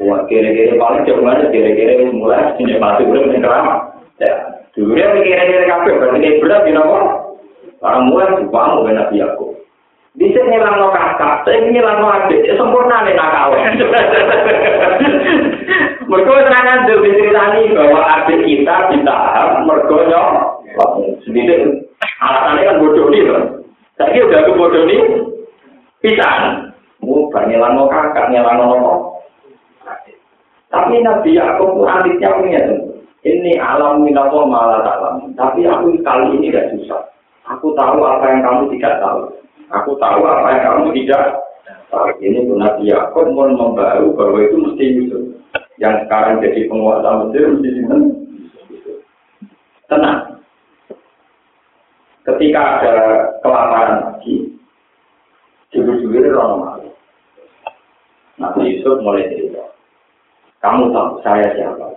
Wah, kira-kira paling aja, kira-kira mulai ini masih belum yang. Ya, dulu dia kira-kira kafe, berarti dia berat, you know, Orang mulai juga mau Nabi. Bisa ngilang kakak, saya ngilang adik, sempurna nih nakal. Mereka serangan dulu ceritani bahwa adik kita ditahan, mereka nyok. Sendiri, alasannya kan bodoh nih loh. Udah ke bodoh nih, pisan. Ngilang no kakak, Tapi Nabi Yakub adiknya punya ini alam minawo malah alam. Tapi aku kali ini gak susah. Aku tahu apa yang kamu tidak tahu. Aku tahu apa yang kamu tidak tahu. Ini pun Nabi Yakub mau membaru bahwa itu mesti Yusuf. Yang sekarang jadi penguasa Mesir mesti simpen. Tenang. Ketika ada kelaparan lagi, jujur-jujur orang malu. Nabi Yusuf mulai cerita. Kamu tahu saya siapa?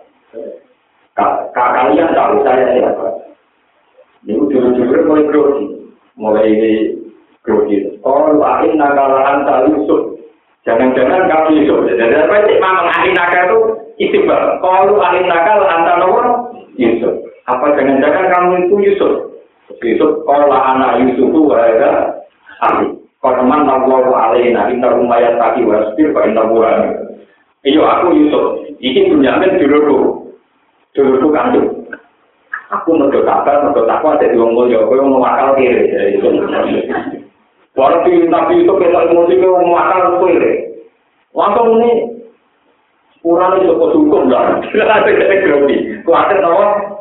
Kalian tahu saya siapa? Ini jujur-jujur mulai grogi. Mulai grogi. Kalau akhir nakalan tak Yusuf. Jangan-jangan kamu Yusuf. Jadi apa sih memang akhir nakal itu istiqbal. Kalau nakal antara nomor Yusuf. Apa jangan-jangan kamu itu Yusuf? Yusuf kalau anak Yusuf itu ada ahli. Teman Allah alaina inna rumayat tadi wasbir fa inna Iya aku Yusuf, ini Bunyamin dulurku, dulurku kandung. Aku mergo kabar, mergo takwa jadi wong mulya, kowe wong akal kiri. Baru di Nabi Yusuf kita emosi ke wong akal kiri. Langsung ini kurang itu kok hukum lah. Ada kita grogi. Kuatir nawa?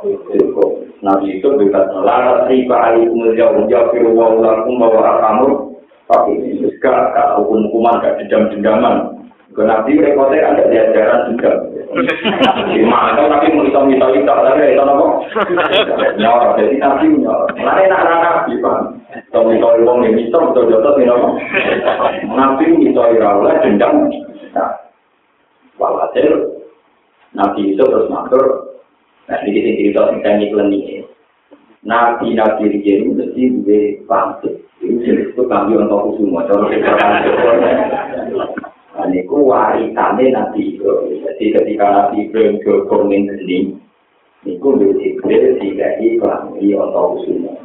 Nabi Yusuf juga melarang riba alaikum jauh jauh firu wa ulakum bawa kamu. Tapi ini juga hukum-hukuman gak dendam-dendaman. Nabi repotnya kan ada diajaran juga. Gimana tapi mau kita minta kita tapi itu apa? Nyawa jadi nabi nyawa. Mana nak nabi pak? Kalau minta uang ini minta betul betul ini apa? Nabi minta irawlah dendam. Walhasil nabi itu terus matur. Nah ini kita cerita tentang iklan ini. Nabi nabi ini mesti gue pantut. Ini itu kami untuk semua. Kalau kita Dan itu warisannya Nabi Ibrahim. Jadi ketika Nabi Ibrahim jogong ning geni, itu Nabi Ibrahim dikai kelambi atau semua.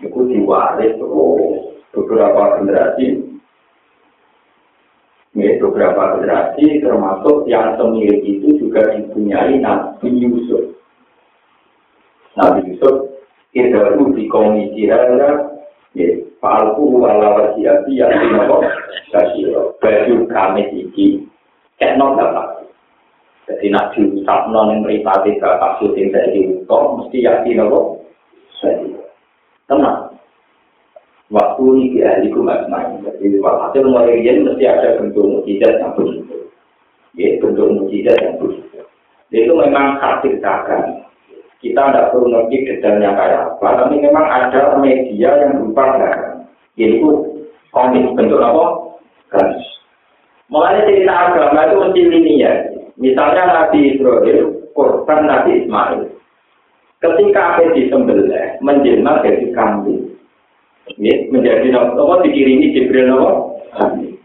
Itu diwaris oh, beberapa generasi. Ya, beberapa generasi termasuk yang semilir itu juga dipunyai Nabi Yusuf. Nabi Yusuf itu di komisi raya Falku ala wasiati yang dinopo kasiro. Baju kami iki kena bapak. Jadi nak diusap non yang meripati bapak syuting saya diutok, mesti yakin nopo. Tenang. Waktu ini di ahliku main. Jadi walhasil mulai mesti ada bentuk mujizat yang begitu. Ya, bentuk mujizat yang begitu. Itu memang hak ciptakan. kita tidak perlu ngerti detailnya kayak apa, tapi memang ada media yang berupa barang. Yaitu komik bentuk apa? Garis. Mulai cerita agama itu mesti linear. Misalnya Nabi Ibrahim, korban Nabi Ismail. Ketika apa disembelih, menjelma dari kambing. Ya, menjadi apa dikirimi Jibril apa? Kambing.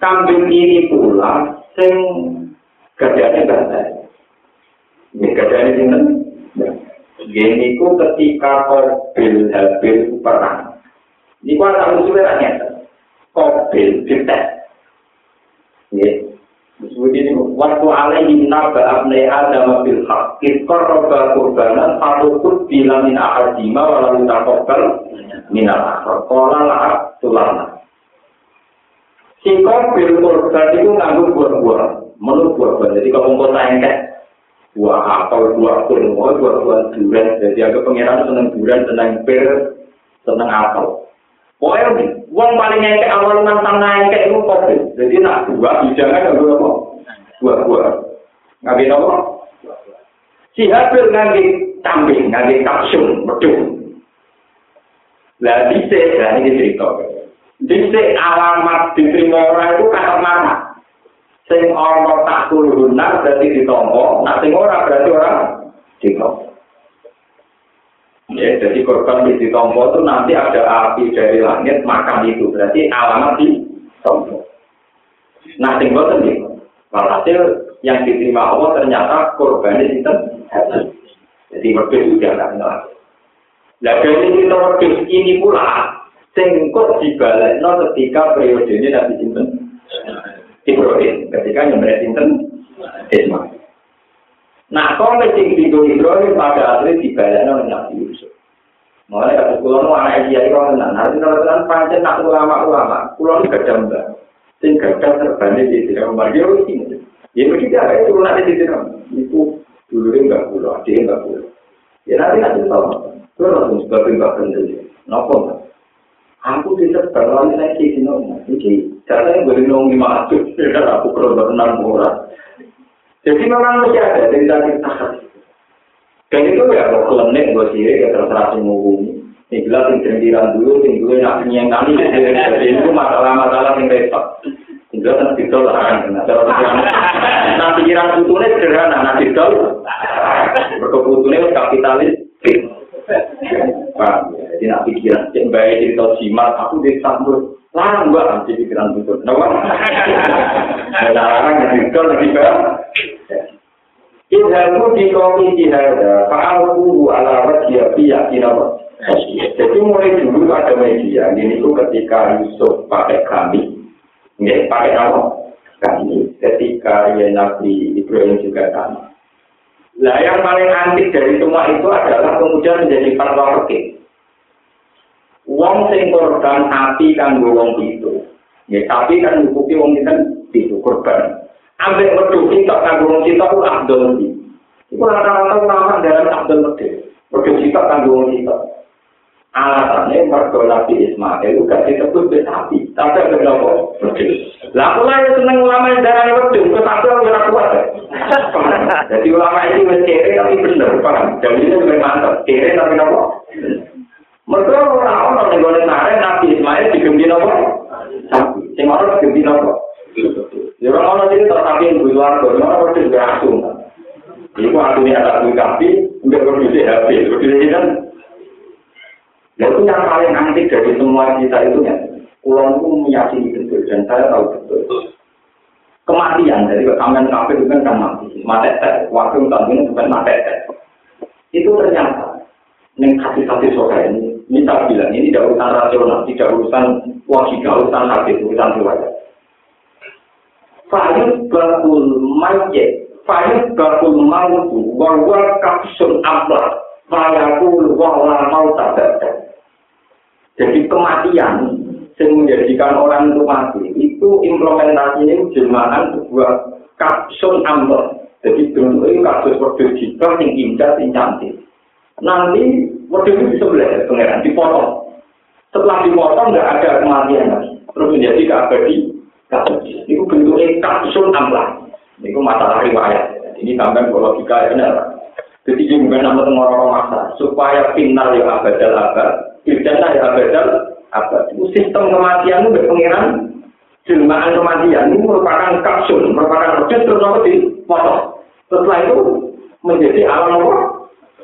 Kambing ini pula sing gadanya gada. Ini sing Gini ku ketika Kobil Habil perang. Ini ku ada musuhnya nyata. Kobil dites. Ya. Musuh ini waktu alaihi nabi abnei adam bil haq. Iskor roba kurbanan patutut bila min ahadima walau takokal minal akhir. Kola la'ab tulana. Si Kobil kurban itu nganggur buah-buah. Menurut buah-buah. Jadi kalau kota engkek buah apel, buah kurma, buah buah durian. Jadi aku pengiran seneng durian, seneng pir, seneng apel. Pokoknya uang paling ngekek awal nantang ngekek itu kopi. Jadi nak buah bijangan nggak apa? Buah-buah. Nggak apa? Si habil ngangge kambing, ngangge kapsum, bedung. Lah bisa, lah ini cerita. Bisa alamat diterima orang itu kata mana? Sing ana tak kuluhunan berarti ditompo, nak sing ora berarti ora ditompo. Ya, jadi korban di ditompo itu nanti ada api dari langit makan itu, berarti alamat di tompo. Nah, sing boten nih, walhasil yang diterima Allah ternyata korban itu Jadi wedhus juga nggak kenal. Nah, dari kita ini pula, sing kok dibalekno ketika periode ini Nabi Sinten Ibrahim, ketika Sinten Ismail. Nah, kalau sing digo Ibrahim pada akhirnya dibalekno Nabi Yusuf. Mulai kata pulau nu anak dia itu orang nanti kalau tenan pancen nak ulama-ulama, pulau nu gak mbak. Sing gajah terbanding di sini, mbak dia ini. Ya begitu ya, itu nanti di sini. Itu dulu enggak pulau, dia enggak pulau. Ya nanti nanti tahu. Terus langsung sebabin mbak kendali. Nopo Aku bisa terlalu saya di sini, jadi caranya boleh nongki masuk, aku perlu berenang murah. Jadi memang masih ada cerita cerita Dan itu ya kalau klenik gue sih ya terserah semua bumi. Ini jelas yang cendiran dulu, yang dulu yang yang kami jadi itu masalah-masalah yang repot. Tinggal kan didol lah kan, nah nah pikiran putune sederhana, nah didol, berkeputune kapitalis, Pak, jadi nak pikiran, baik cerita jimat, aku disambut, larang gua nanti pikiran kenapa? Ada larang didol lagi bang. Ilhamu di kopi jihada, fa'alku ala wajah biya kinapa. Jadi mulai dulu ada media, ini itu ketika Yusuf pakai kami, nggak pakai apa? Kami, ketika ya Nabi Ibrahim juga kami. Nah yang paling antik dari semua itu adalah kemudian menjadi fatwa fikih. Wong sing korban api kan wong itu. Ya, tapi kan hukuki wong itu korban. Ambek wedhus kita kanggo wong kita ku abdul iki. Iku rata-rata ulama dalam abdul wedhus. Wedhus kita kanggo wong kita. Alasannya mergo Nabi Ismail itu gak disebut besapi, tapi ada kenapa? Lah aku lah seneng ulama yang darahnya wedhus, kok tapi aku ora kuat. Jadi ulama ini wis kere tapi bener, paham? Jadi ini lebih mantap, kere tapi nopo? Mergo ora ono ning gone Nabi Ismail digembi nopo? Sing ora digembi nopo? Ya orang orang ini tetapi yang luar dari mana harus berasum. Iku artinya ada tuh kapi, enggak produksi HP, kan. Ya itu yang paling antik dari semua kita itu ya. Pulau itu meyakini betul dan saya tahu betul. Kematian dari kekaman kafe itu kan mati, mati tes, waktu ini bukan mati tes. Itu ternyata neng kasih-kasih sore ini, ini saya bilang ini tidak urusan rasional, tidak urusan logika, urusan hati, urusan riwayat. Fayut bakul mayye, fayut bakul mautu, warwar kapsun ablah, fayakul wala mau tabata. Jadi kematian yang menjadikan orang itu mati, itu implementasinya jemaah sebuah kapsun ambar. Jadi bentuknya kasus wedus jika yang indah, yang cantik. Nanti wedus itu belajar pengeran, dipotong. Setelah dipotong nggak ada kematian lagi. Terus menjadi keabadi Itu bentuknya kapsul amplah. Ini masalah riwayat. Ini tambah logika ya benar. Jadi ini bukan nama orang-orang masa. Supaya final ya abadal abad. Bidana ya abadal abad. Itu sistem kematian itu berpengiran. Jelmaan kematian ini merupakan kapsul. Merupakan objek terus apa dipotong. Setelah itu menjadi alam apa?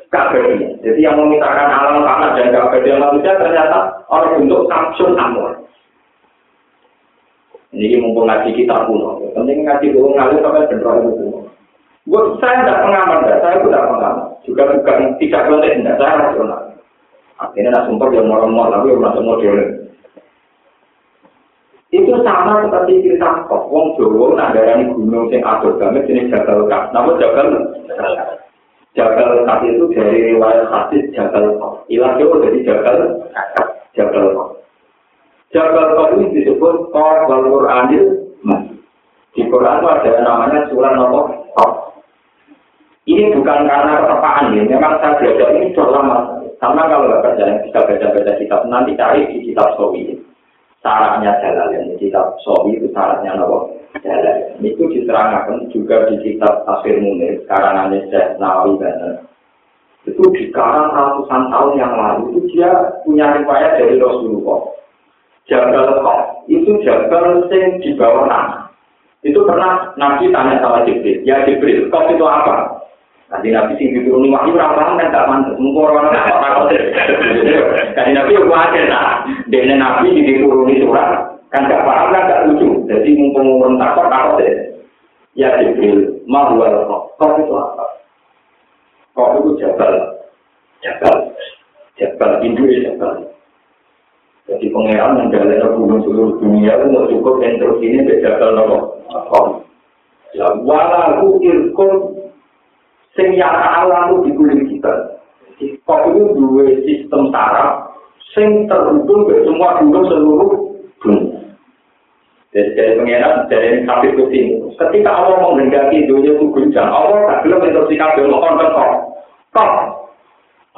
Kabel. Jadi yang memintakan alam panas dan kabel manusia ternyata orang bentuk kapsul amor. Ini mumpung ngaji kita kuno. Penting ngaji dulu ngalir sampai benar itu kuno. Gue saya tidak pengaman, enggak. saya tidak pengaman. Juga bukan tidak boleh, tidak saya rasional. Akhirnya nak sumpah yang mau-mau, tapi yang masuk model. Itu sama seperti cerita kok. Wong Jawa nagarani gunung sing adoh banget jenis Jabal Kak. Namun Jabal Jabal Kak itu dari riwayat hadis Jabal Kak. Ilah Jawa jadi Jabal Jabal Kak. Jabal Qadri disebut Qor wal Qur'anil Di Quran itu ada namanya surah nomor Ini bukan karena ketepaan ya, memang saya belajar ini sudah lama. Sama kalau nggak kerja yang bisa baca-baca kitab, nanti cari di kitab Sawi. Syaratnya jalan, kitab Sawi itu syaratnya nomor jalan. Itu diterangkan juga di kitab Tafsir Munir, karangannya Syekh Nawawi Banten. Itu di karang ratusan tahun yang lalu, itu dia punya riwayat dari Rasulullah. Jabal Kok itu jabal sing di bawah tanah. Itu pernah Nabi tanya sama Jibril, ya Jibril, kau itu apa? Nanti Nabi sing dituruni wahyu ora paham kan gak mantuk. Mengko ora ana apa takut. Kan Nabi yo kuwatir nah. Dene Nabi dituruni surat kan gak paham kan gak lucu. Jadi mumpung orang takut takut. Ya Jibril, mau wal kok itu apa? Kok itu jabal. Jabal. Jabal Hindu ya jabal. Jadi pangeran menjalani gunung seluruh dunia itu mau cukup yang terus ini jabal nopo. Ya wala irkun sing nyata Allah itu dikuling kita. Kok itu dua sistem saraf sing terhubung ke semua gunung seluruh dunia. Jadi dari pengiran, dari kafir kucing. Ketika Allah menghendaki dunia itu guncang, Allah tak belum kafir, mau konten kok. Kok,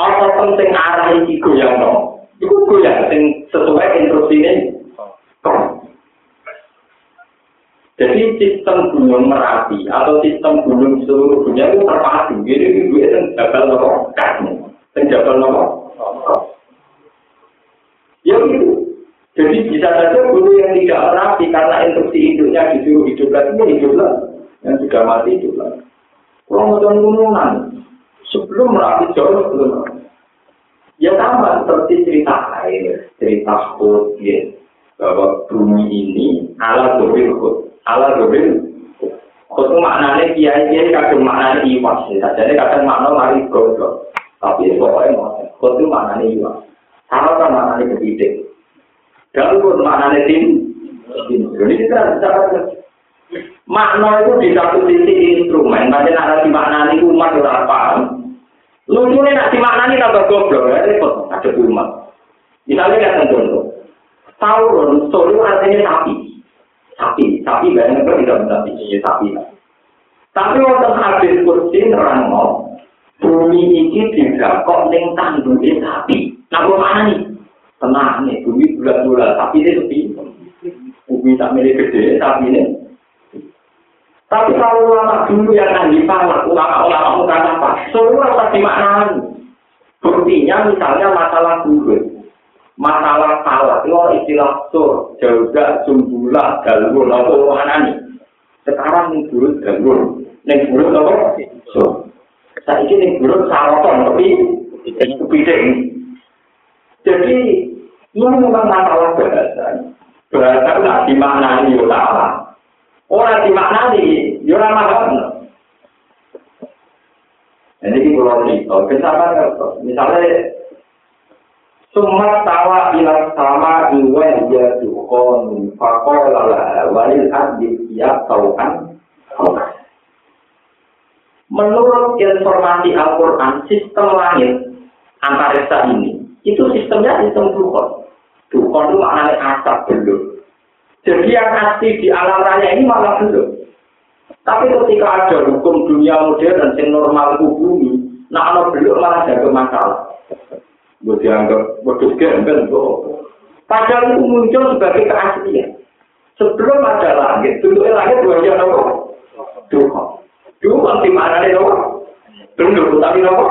apa penting arah ini goyang no? Itu goyang, sing sesuai instruksi ini. Kok. Jadi sistem gunung merapi atau sistem gunung seluruh dunia itu terpadu. Jadi itu itu jabal nopo kasmu, jabal nopo. Ya gitu. Jadi bisa saja gunung yang tidak merapi karena instruksi hidupnya disuruh hidup lagi, ya hidup lagi. Yang sudah mati hidup lagi. Kalau mau gunungan, sebelum merapi jauh sebelum merapi. Ya sama seperti cerita air, cerita hut, ya. Bahwa bumi ini ala dobil hut. ala dobel kudu maknane kiai kiai kadung maknane iwas. Ya jadi kadang makna mari goblok tapi pokoknya mau kudu maknane iwas. Sama kan maknane gede kalau pun maknane tim ini kita bicara makna itu di satu sisi instrumen tapi ada di maknane umat ora paham lucunya nak dimaknani tambah goblok ya repot ada umat misalnya kan contoh Tauron, solo artinya sapi. sapi, sapi banyak kan tidak sapi, ya sapi. Tapi waktu habis kursi nerang bumi ini tidak kok neng tanduknya sapi. Nah, mana nih? Tenang nih, bumi bulat-bulat, sapi ini sepi. Bumi tak milik gede, sapi ini. Tapi kalau ulama dulu yang ahli falak, ulama-ulama bukan apa, semua pasti maknanya. Buktinya misalnya masalah buruk. masalah salah itu istilah sur juga sumbulah galur apa mana nih sekarang nih buruk galur nih buruk apa? Sur. Saya ini nih buruk saroton tapi kepiting. Jadi ini memang masalah bahasa. Bahasa nggak dimaknani ulama orang dimaknani ya orang mahal ini kalau cerita, kenapa misalnya Sumat tawa ila sama iwa ya dukon fakola la walil adib ya taukan. Menurut informasi Al-Quran, sistem langit antariksa ini, itu sistemnya sistem dukon. Dukon itu maknanya asap belum. Jadi yang asli di alam raya ini malah belum. Tapi ketika ada hukum dunia modern yang normal bumi, nah kalau belum malah jaga masalah. gue dianggap wedus gembel padahal itu muncul sebagai keaslian. Sebelum ada langit dulu langit dua jam nopo dua dua di mana nih nopo dulu tapi nopo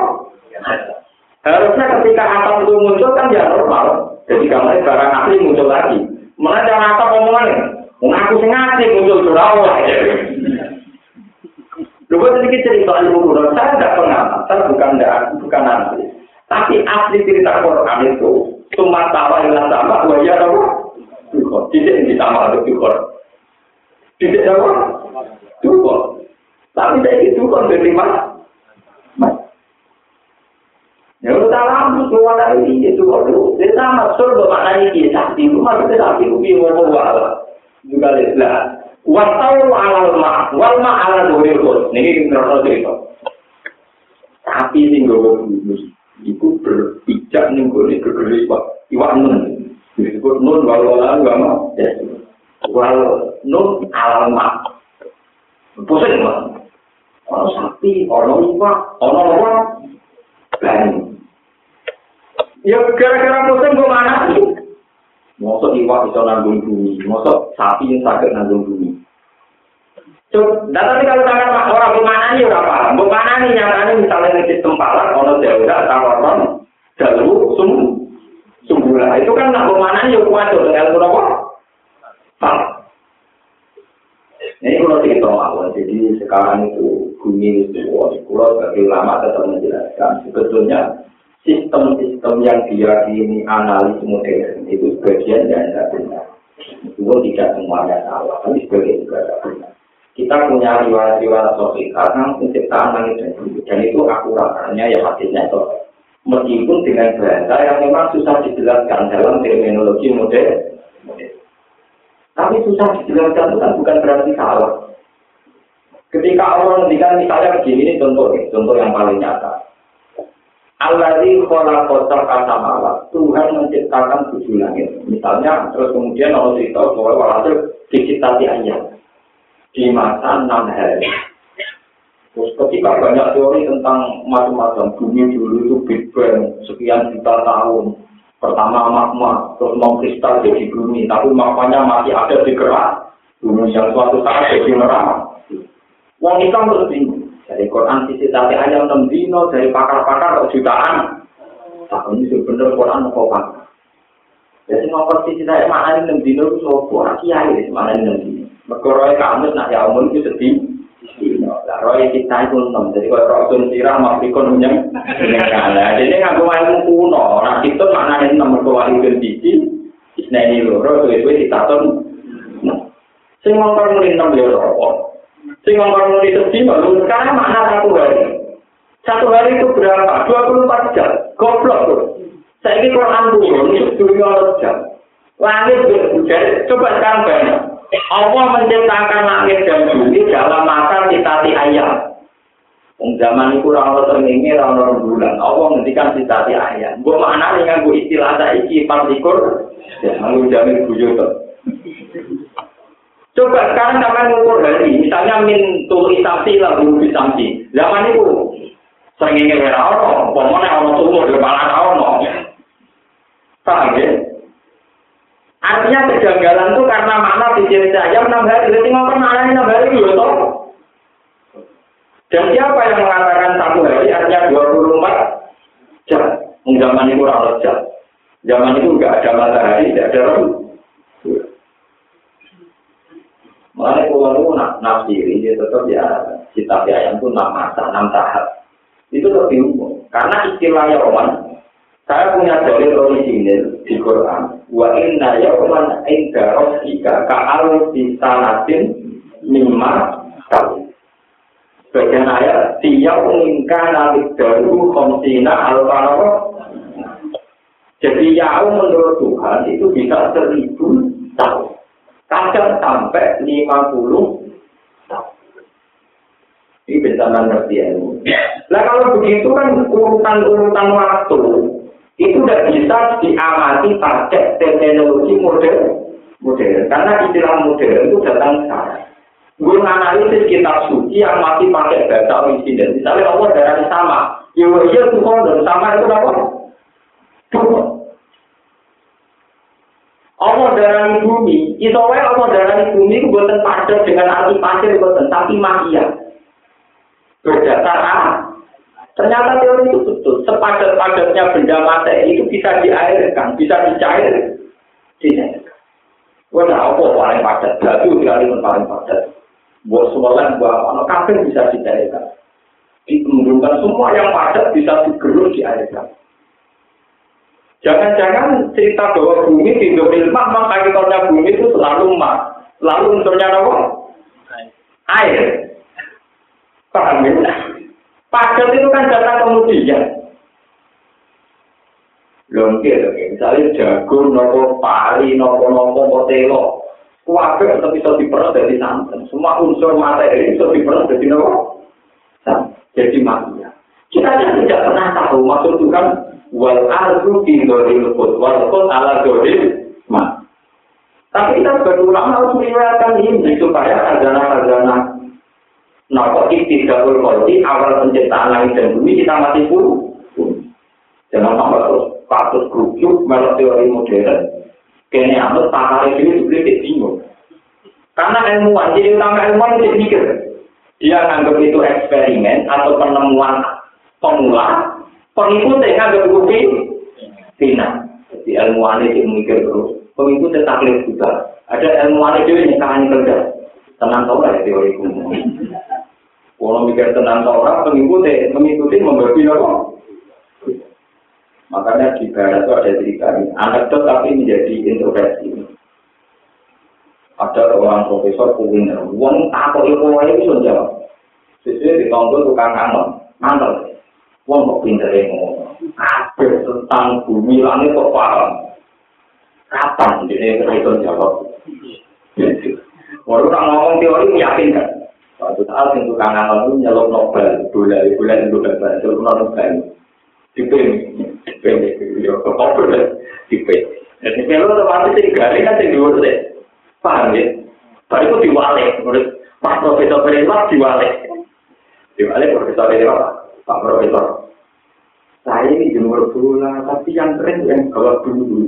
harusnya ketika atap itu muncul kan ya normal. Jadi kamar barang asli muncul lagi mana jangan atap omongan mengaku sengaja muncul surawa Lu sedikit cerita ilmu saya tidak pengamatan, bukan bukan asli. Tapi asli cerita Quran itu cuma tawa dengan sama wajah apa? Tidak yang ditambah untuk dukor. Tidak apa? Dukor. Tapi saya itu kan dari mana? Ya udah dalam semua dari itu kalau dia sama maknanya dia sakti itu maksudnya sakti itu dia mau wala juga lihat wasau alal ma wal ma ala dua ini terus cerita tapi sih gue iku berpijak ning gone gegere iwak iwak nun disebut nun walau lalu gama ya wal nun alamat pusing mah ono sapi ono iwak ono apa dan ya gara-gara pusing gue mana sih Mosok iwak bisa nanggung bumi, mosok sapi yang sakit nanggung bumi. Dan tapi kalau tangan orang bagaimana nih orang paham, nih nyatanya misalnya di sistem palak, ono tawaran, jalur sum, sumbula itu kan nak bagaimana nih kuat tuh dengan apa? Palak. Ini kalau cerita mawon, jadi sekarang itu bumi itu, kalau sebagai ulama tetap menjelaskan, sebetulnya sistem-sistem yang diyakini analis modern itu sebagian yang tidak benar. Itu tidak semuanya salah, tapi sebagian juga tidak benar. Kita punya riwayat-riwayat sosial karena penciptaan langit dan bumi, dan itu akurat, karena ya hadisnya itu. Meskipun dengan bahasa yang memang susah dijelaskan dalam terminologi modern. Tapi susah dijelaskan itu kan bukan berarti salah. Ketika Allah menghentikan misalnya begini, ini contoh, contoh yang paling nyata. Alladzi khalaqata asamawa. Tuhan menciptakan tujuh langit. Misalnya, terus kemudian Allah cerita bahwa walhasil diciptati ayat di masa enam hari. Terus ketika banyak teori tentang macam-macam bumi dulu itu Big Bang sekian juta tahun, Pertama magma, terus mau kristal jadi bumi, tapi magmanya masih ada di gerak. Bumi yang suatu saat jadi neraka. Wong Islam terus bingung. Dari Quran sisi tapi ayam enam dino, dari pakar-pakar jutaan. Tapi ini sebenarnya Quran kok pakar. Jadi ngomong sisi saya mana ini enam dino itu sopo, kiai mana ini enam dino. Mereka kamu nak ya umum itu sedih. Lah roy kita itu enam, jadi kalau rasul sirah makrikon menyang Nah, jadi ngaku ilmu kuno, nah itu maknanya enam berkuah itu biji, isna ini loro, itu itu kita tuh. Sing ngomong enam dia rokok, sing ngomong mulai sedih, malu sekarang makna satu hari. Satu hari itu berapa? 24 jam. Goblok tuh. Saya ini Quran turun, itu dunia jam. Langit berhujan, coba sekarang banyak. Allah menciptakan langit dan bumi dalam masa citati ayam. Wong zaman itu orang terngenge orang bulan. Allah ngendikan citati ayam. Gue mana dengan gue istilah saiki partikur. Ya, lalu jamin bujo Coba sekarang sampai ngukur hari, misalnya min tuli samsi lah bulu samsi. Zaman itu sering era orang, pokoknya orang tumbuh di kepala orang. Paham ya? Artinya kejanggalan itu karena makna ciri ayam enam hari. Jadi ngomong maknanya enam hari itu toh. Dan siapa yang mengatakan satu hari artinya 24 jam? Zaman itu kurang jam. Zaman itu enggak ada matahari, tidak ada rambut. Mengenai pulau itu nak nafsiri, dia tetap ya cita ayam itu enam masa, enam tahap. Itu lebih umum. Karena istilahnya Roman, saya punya dalil orisinil di Quran. Wa inna yawman inda rabbika ka'al di sanatin mimma kali. Bagian ayat, tiap ingka nalik daru komsina alfaro. Jadi yau menurut Tuhan itu bisa seribu tahun. Kadang sampai lima puluh tahun. Ini bencana ngerti ya. Nah kalau begitu kan urutan-urutan waktu itu tidak bisa diamati pakai teknologi modern. Modern. Karena istilah modern itu datang sekarang. Gue menganalisis kitab suci yang masih pakai bahasa orisinal. Misalnya Allah darah sama. Ya iya Tuhan sama itu apa? Tuhan Allah darah bumi, itu Allah darah bumi itu buatan padat dengan arti pasir buatan, tapi magia. Berdasar Ternyata teori itu betul. Sepadat-padatnya benda mati itu bisa diairkan, bisa dicair. Dicairkan. Wah, apa paling padat? Batu pun paling padat. Buat semuanya, buat apa? Kafe bisa dicairkan. Menunjukkan semua yang padat bisa digerus diairkan. Jangan-jangan cerita bahwa bumi tidak ilmah, maka hakikatnya bumi itu selalu emas. Selalu unsurnya apa? Air. Paham ya? Padat itu kan datang kemudian. Longke, misalnya jagung, nopo pari, nopo nopo potelo, kuabe tetap bisa diperas dari santan. Semua unsur materi bisa diperas dari nopo. Jadi manusia. Kita tidak pernah tahu maksud Tuhan wal ardu dzalil qut wal qut ala dzalil ma. Tapi kita sebagai ulama harus meriwayatkan ini supaya sarjana-sarjana Nopo ibtidaul kolti awal penciptaan langit dan bumi kita masih puluh. Jangan sampai terus patut kerucut melok teori modern. Kayaknya anut pakar ini sedikit bingung. Karena ilmuwan, jadi utama ilmuwan itu mikir. Dia nganggap itu eksperimen atau penemuan pemula, pengikutnya nganggap bukti Tina. Jadi ilmuwan itu mikir terus. Pengikutnya taklid juga. Ada ilmuwan itu yang tangan kerja. tenang tau lah teori kuno. Kalau mikir tenang tau orang, mengikuti, mengikuti membagi apa? Makanya di barat itu ada cerita ini. Anekdot tapi menjadi introversi. Ada seorang profesor kuliner, uang takut itu itu sudah. Sesuai ditonton tukang kangen, mantel. Uang kok pinter yang Kabeh tentang bumi langit kok paham. Kapan dia itu jawab? Baru tak ngomong teori meyakinkan. Suatu saat yang tukang kangen itu nyelok Nobel, bola, bola itu Nobel, nyelok Nobel. Dipin, dipin, ya, kok dipin. Jadi kalau otomatis sing garing kan sing dhuwur deh. Paham ya? Baru itu diwalik, menurut Pak Profesor Perewa diwalik. Diwalik Profesor Perewa, Pak Profesor. Saya ini jemur bola, tapi yang keren yang kalau dulu.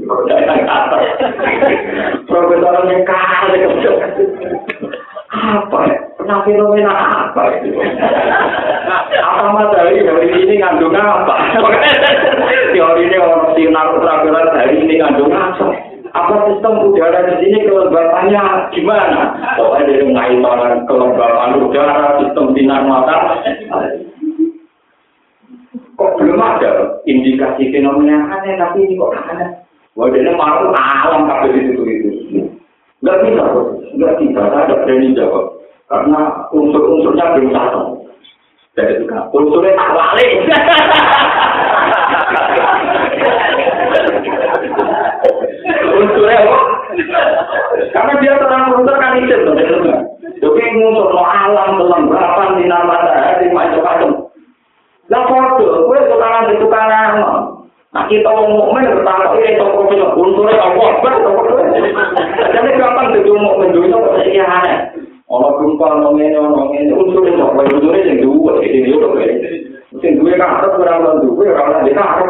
Profesor yang kata, apa ya? Pernah fenomena apa itu? apa matahari dari ini ngandung apa? Teori ini orang sinar ultraviolet dari ini ngandung apa? Apa sistem udara di sini kelembapannya gimana? Pokoknya dari ngaitan kelembapan udara, sistem sinar mata. Kok belum ada indikasi fenomena aneh, tapi ini kok? Wah, ini malu alam kabel itu itu. Enggak bisa, enggak bisa, saya ada berani jawab. Karena unsur-unsurnya belum satu. Jadi itu kan, unsurnya tak wali. unsurnya apa? Karena dia terang unsur kan itu. Jadi unsur alam, kelembapan, sinar matahari, macam-macam. Lah foto, gue tukaran di tukaran. Nah kita mau mukmin bertaruh ini toko itu unsurnya apa? Betul, Jadi gampang jadi mukmin dulu kok saya aneh. Ono gempa ono ngene ono ngene unsur itu apa unsur sing dua iki iki lho. Sing duwe karep ora ono duwe ora ono dikarep.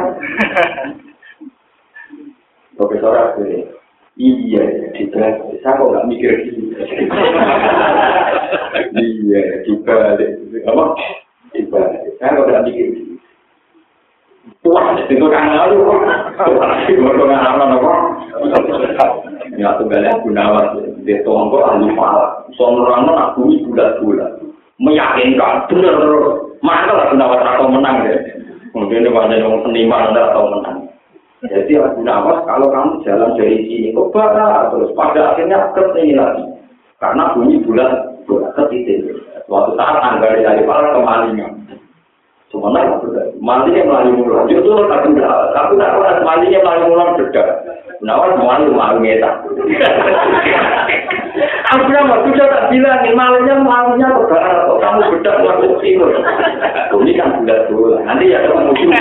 Profesor Asri. Iya, kita saya kok nggak mikir gitu. Iya, kita apa? Ya bulat-bulat. Meyakinkan bener. Mana lah gunawan atau menang deh. Mungkin ini banyak yang seniman atau menang. Jadi Nawas kalau kamu jalan dari sini ke barat terus pada akhirnya ke sini lagi. Karena bunyi bulat bulat ke. Suatu saat anggaran dari para kemalingan. Semuanya mandinya melalui mulut. Itu tuh tak benda. Tapi tak pernah mandinya melalui mulut beda. Nawar malu ngeta. Aku bilang, sudah tak bilang, malunya malunya lebaran. Kok kamu beda melalui timur? Ini kan bulat dulu. Nanti ya ketemu juga.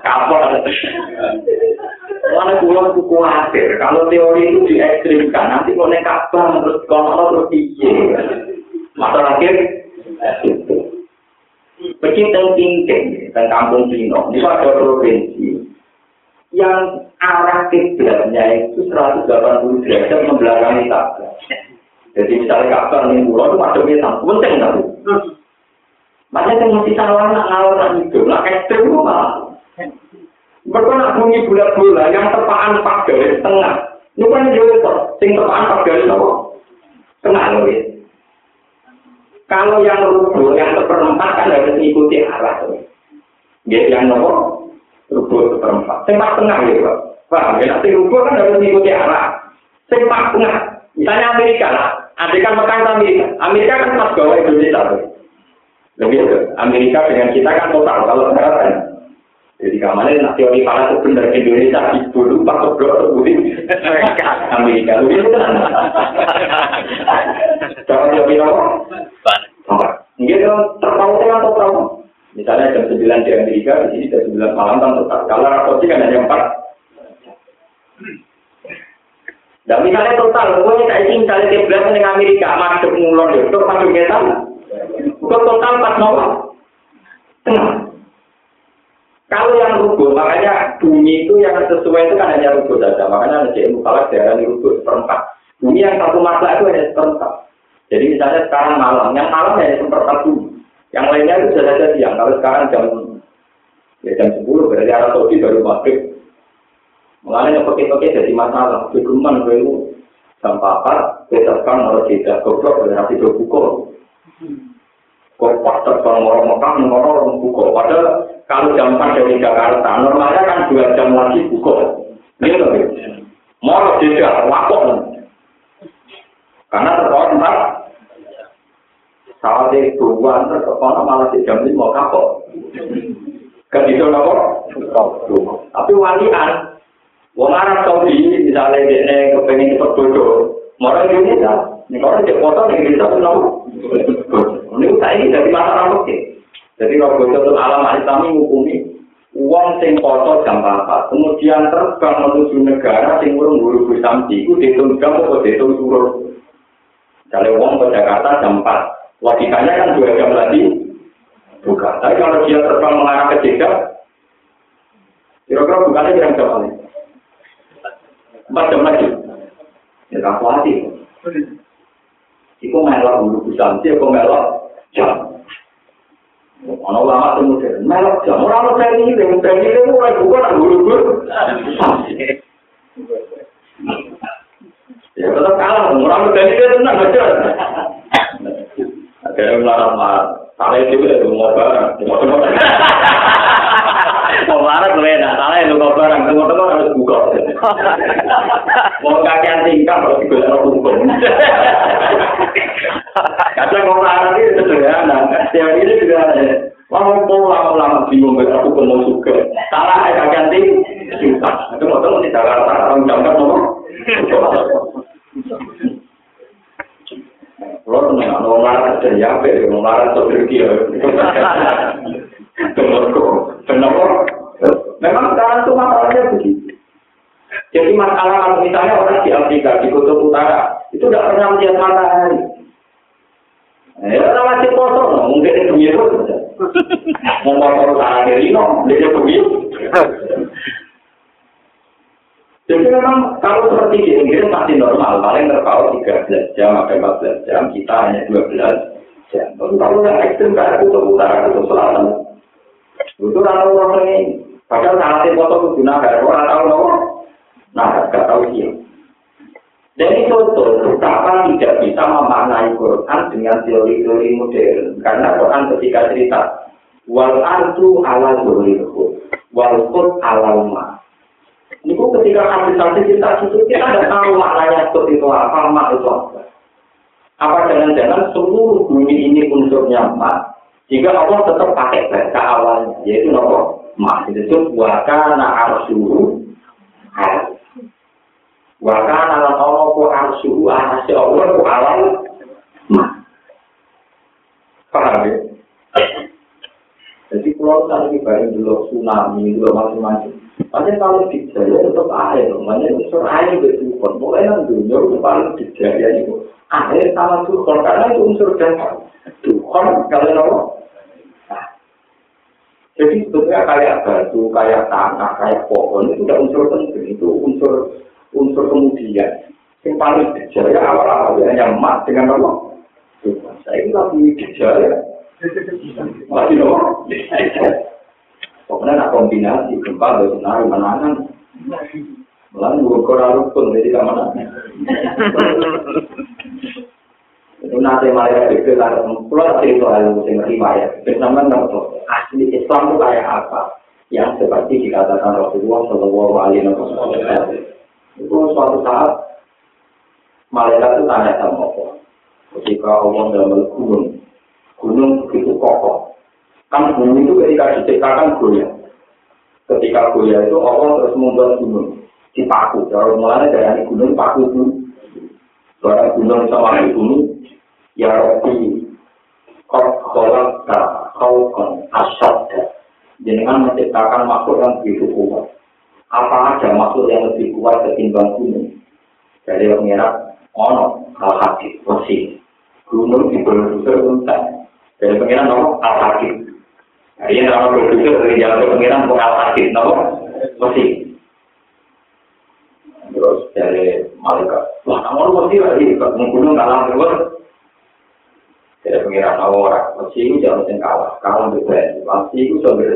Kapal. Mana pulau itu khawatir. Kalau teori itu diekstrimkan, nanti mau naik kapal, terus kalau terus. Masalah akhir, Begitu tingking dan kampung Cino, di ada provinsi yang arah kiblatnya itu 180 derajat membelakangi Ka'bah. Jadi misalnya Ka'bah ini pulau itu masuknya sama penting tapi. Makanya yang mesti salah nak ngawur itu, nak ekstrim itu malah. Mereka nak bunyi bulat-bulat yang tepaan pak garis tengah. Ini kan juga sing tepaan pak garis apa? Tengah loh Kalau yang rubuh, yang seperempat kan harus mengikuti arah. Ya, yang nomor rubuh seperempat. Tempat tengah ya, Pak. Paham ya? Nanti rubuh kan harus mengikuti arah. Tempat tengah. Misalnya Amerika lah. Kan Amerika. Amerika kan pas bawah Indonesia. Lebih. Amerika dengan kita kan total. Kalau sekarang kan. Jadi kamarnya nak teori itu benar Indonesia di bulu pak keblok putih Amerika lebih itu kan. Jangan teori apa? Mungkin terpaut dengan total. Misalnya jam 9 di Amerika, di sini jam 9 malam kan total. Kalau rapotnya kan hanya 4. Dan misalnya total, pokoknya kayak ini misalnya tiap bulan di Amerika, masuk ngulon itu, masuk kita, bukan total 4 nomor. Tengah. Kalau yang rubuh, makanya bunyi itu yang sesuai itu kan hanya rubuh saja. Makanya ada ilmu falak daerah rubuh seperempat. Bunyi yang satu masalah itu hanya seperempat. Jadi misalnya sekarang malam, yang malam hanya seperempat bunyi. Yang lainnya itu sudah saja siang. Kalau sekarang jam ya jam 10, berarti arah Saudi baru maghrib. Mengenai yang pakai-pakai jadi masalah. Keguman itu jam papat, kita kan mau tidak goblok dengan hati pukul. Kok pas terbang orang Mekah, orang orang pukul. Padahal kalau jam 4 dari Jakarta, normalnya kan dua jam lagi pukul. Ini loh, mau tidak, waktu. Karena tempat, saat itu buan terkawal malah di jam 5 kapok. Kan itu nopo? Tapi walian, Wong Arab Saudi misalnya dia kepengen cepat bodoh, mau Indonesia, ini kalau dia foto kita tuh nopo. Ini saya ini dari masalah oke. Jadi kalau itu alam Islam menghukumi uang sing foto jam apa, kemudian terbang menuju negara sing urung guru busamti, itu dihitung jam atau dihitung turun. Misalnya uang ke Jakarta jam 4, logikanya kan dua jam lagi buka. Tapi kalau dia terbang mengarah ke Jeddah, kira-kira bukannya jam berapa empat jam lagi. Ya tak hati. Iku melok dulu busanti, aku melok jam. Ono lama kemudian melok jam. Orang lo dari ini, dari ini mulai buka tak buru-buru. Ya tetap kalah, orang lo dari ini tenang aja. Akhirnya melarat-melarat. Salah itu ya, mau barang. Mau marah gue enak, salah itu kok barang, tengok-tengok harus buka. Mau kakean tingkah, harus digosok hukum. Kadang mau marah ini sederhana, teori ini juga ada. Mau mau lama-lama bingung, aku pun mau suka. Salah, kakean tingkah. Itu mau tengok di Jakarta, orang jangka nomor. Kalau tenang, mau marah dari apa ya, mau marah dari dia. Kenapa? Memang sekarang itu masalahnya begitu. Jadi masalah kalau misalnya orang di Afrika, di Kutub Utara, itu tidak pernah melihat matahari. Ya, masih kosong, mungkin itu biru. Mau kotor tanah dari no, dia. Jadi memang kalau seperti di Inggris masih normal, paling terpaut 13 jam atau 14 jam, kita hanya 12 jam. Tapi kalau yang ekstrim kayak Kutub Utara, Kutub Selatan, itu orang orang ini. Padahal saat itu foto itu guna gak orang tahu nopo. Nah, gak tahu dia. Itu betul betapa tidak bisa memaknai Quran dengan teori-teori modern. Karena Quran ketika cerita wal ardu ala dzulilhu wal qud ala ma. Ini ketika hadis-hadis kita itu kita tidak tahu maknanya itu itu apa, mak itu apa. Apa jangan-jangan seluruh bumi ini unsurnya mak, jika Allah tetap pakai bahasa awalnya, yaitu nopo masih disebut wakana arsuhu wakana lan Allah ku arsuhu anasi Allah ku awal ma. Paham ya? Jadi kalau tadi bareng dulu tsunami, dulu macam-macam. Makanya kalau di Jaya tetap air, makanya unsur air itu bukan. Mulai nang dunia itu paling di Jaya itu air sama Tuhan, karena itu unsur dasar. Tuhan kalau nopo Jadi sebetulnya kayak batu, kayak tanah, kayak pohon itu tidak unsur penting, itu unsur unsur kemudian. Yang paling gejala awal-awal hanya emas dengan apa? Saya ini lagi gejala. Lagi apa? Pokoknya ada kombinasi gempa dan tsunami menangan. Lalu gue kurang rukun jadi keamanan. Itu nanti malah itu kan pulau cerita soal musim riwayat. Bersama dengan asli Islam itu kayak apa? Yang seperti dikatakan Rasulullah Shallallahu Alaihi Wasallam. Itu suatu saat malaikat itu tanya sama Allah. Ketika Allah dalam gunung, gunung begitu kokoh. Kan gunung itu ketika diciptakan goyah. Ketika goyah itu Allah terus membuat gunung dipaku. Kalau mulanya dari gunung paku itu, suara gunung sama gunung Ya Rabbi, kolak kau kon asad. Dengan menciptakan makhluk yang begitu kuat. Apa ada makhluk yang lebih kuat ketimbang gunung? Dari pengirat, ono al-hakib, wasi. Gunung di produser untan. Dari pengirat, ono al-hakib. Jadi yang nama produser dari jalan pengirat, al-hakib, ono wasi. Terus dari malaikat, wah kamu wasi lagi, gunung kalah terus. Jadi pengiran orang, masih itu jangan kalah, kalah berani, masih itu sambil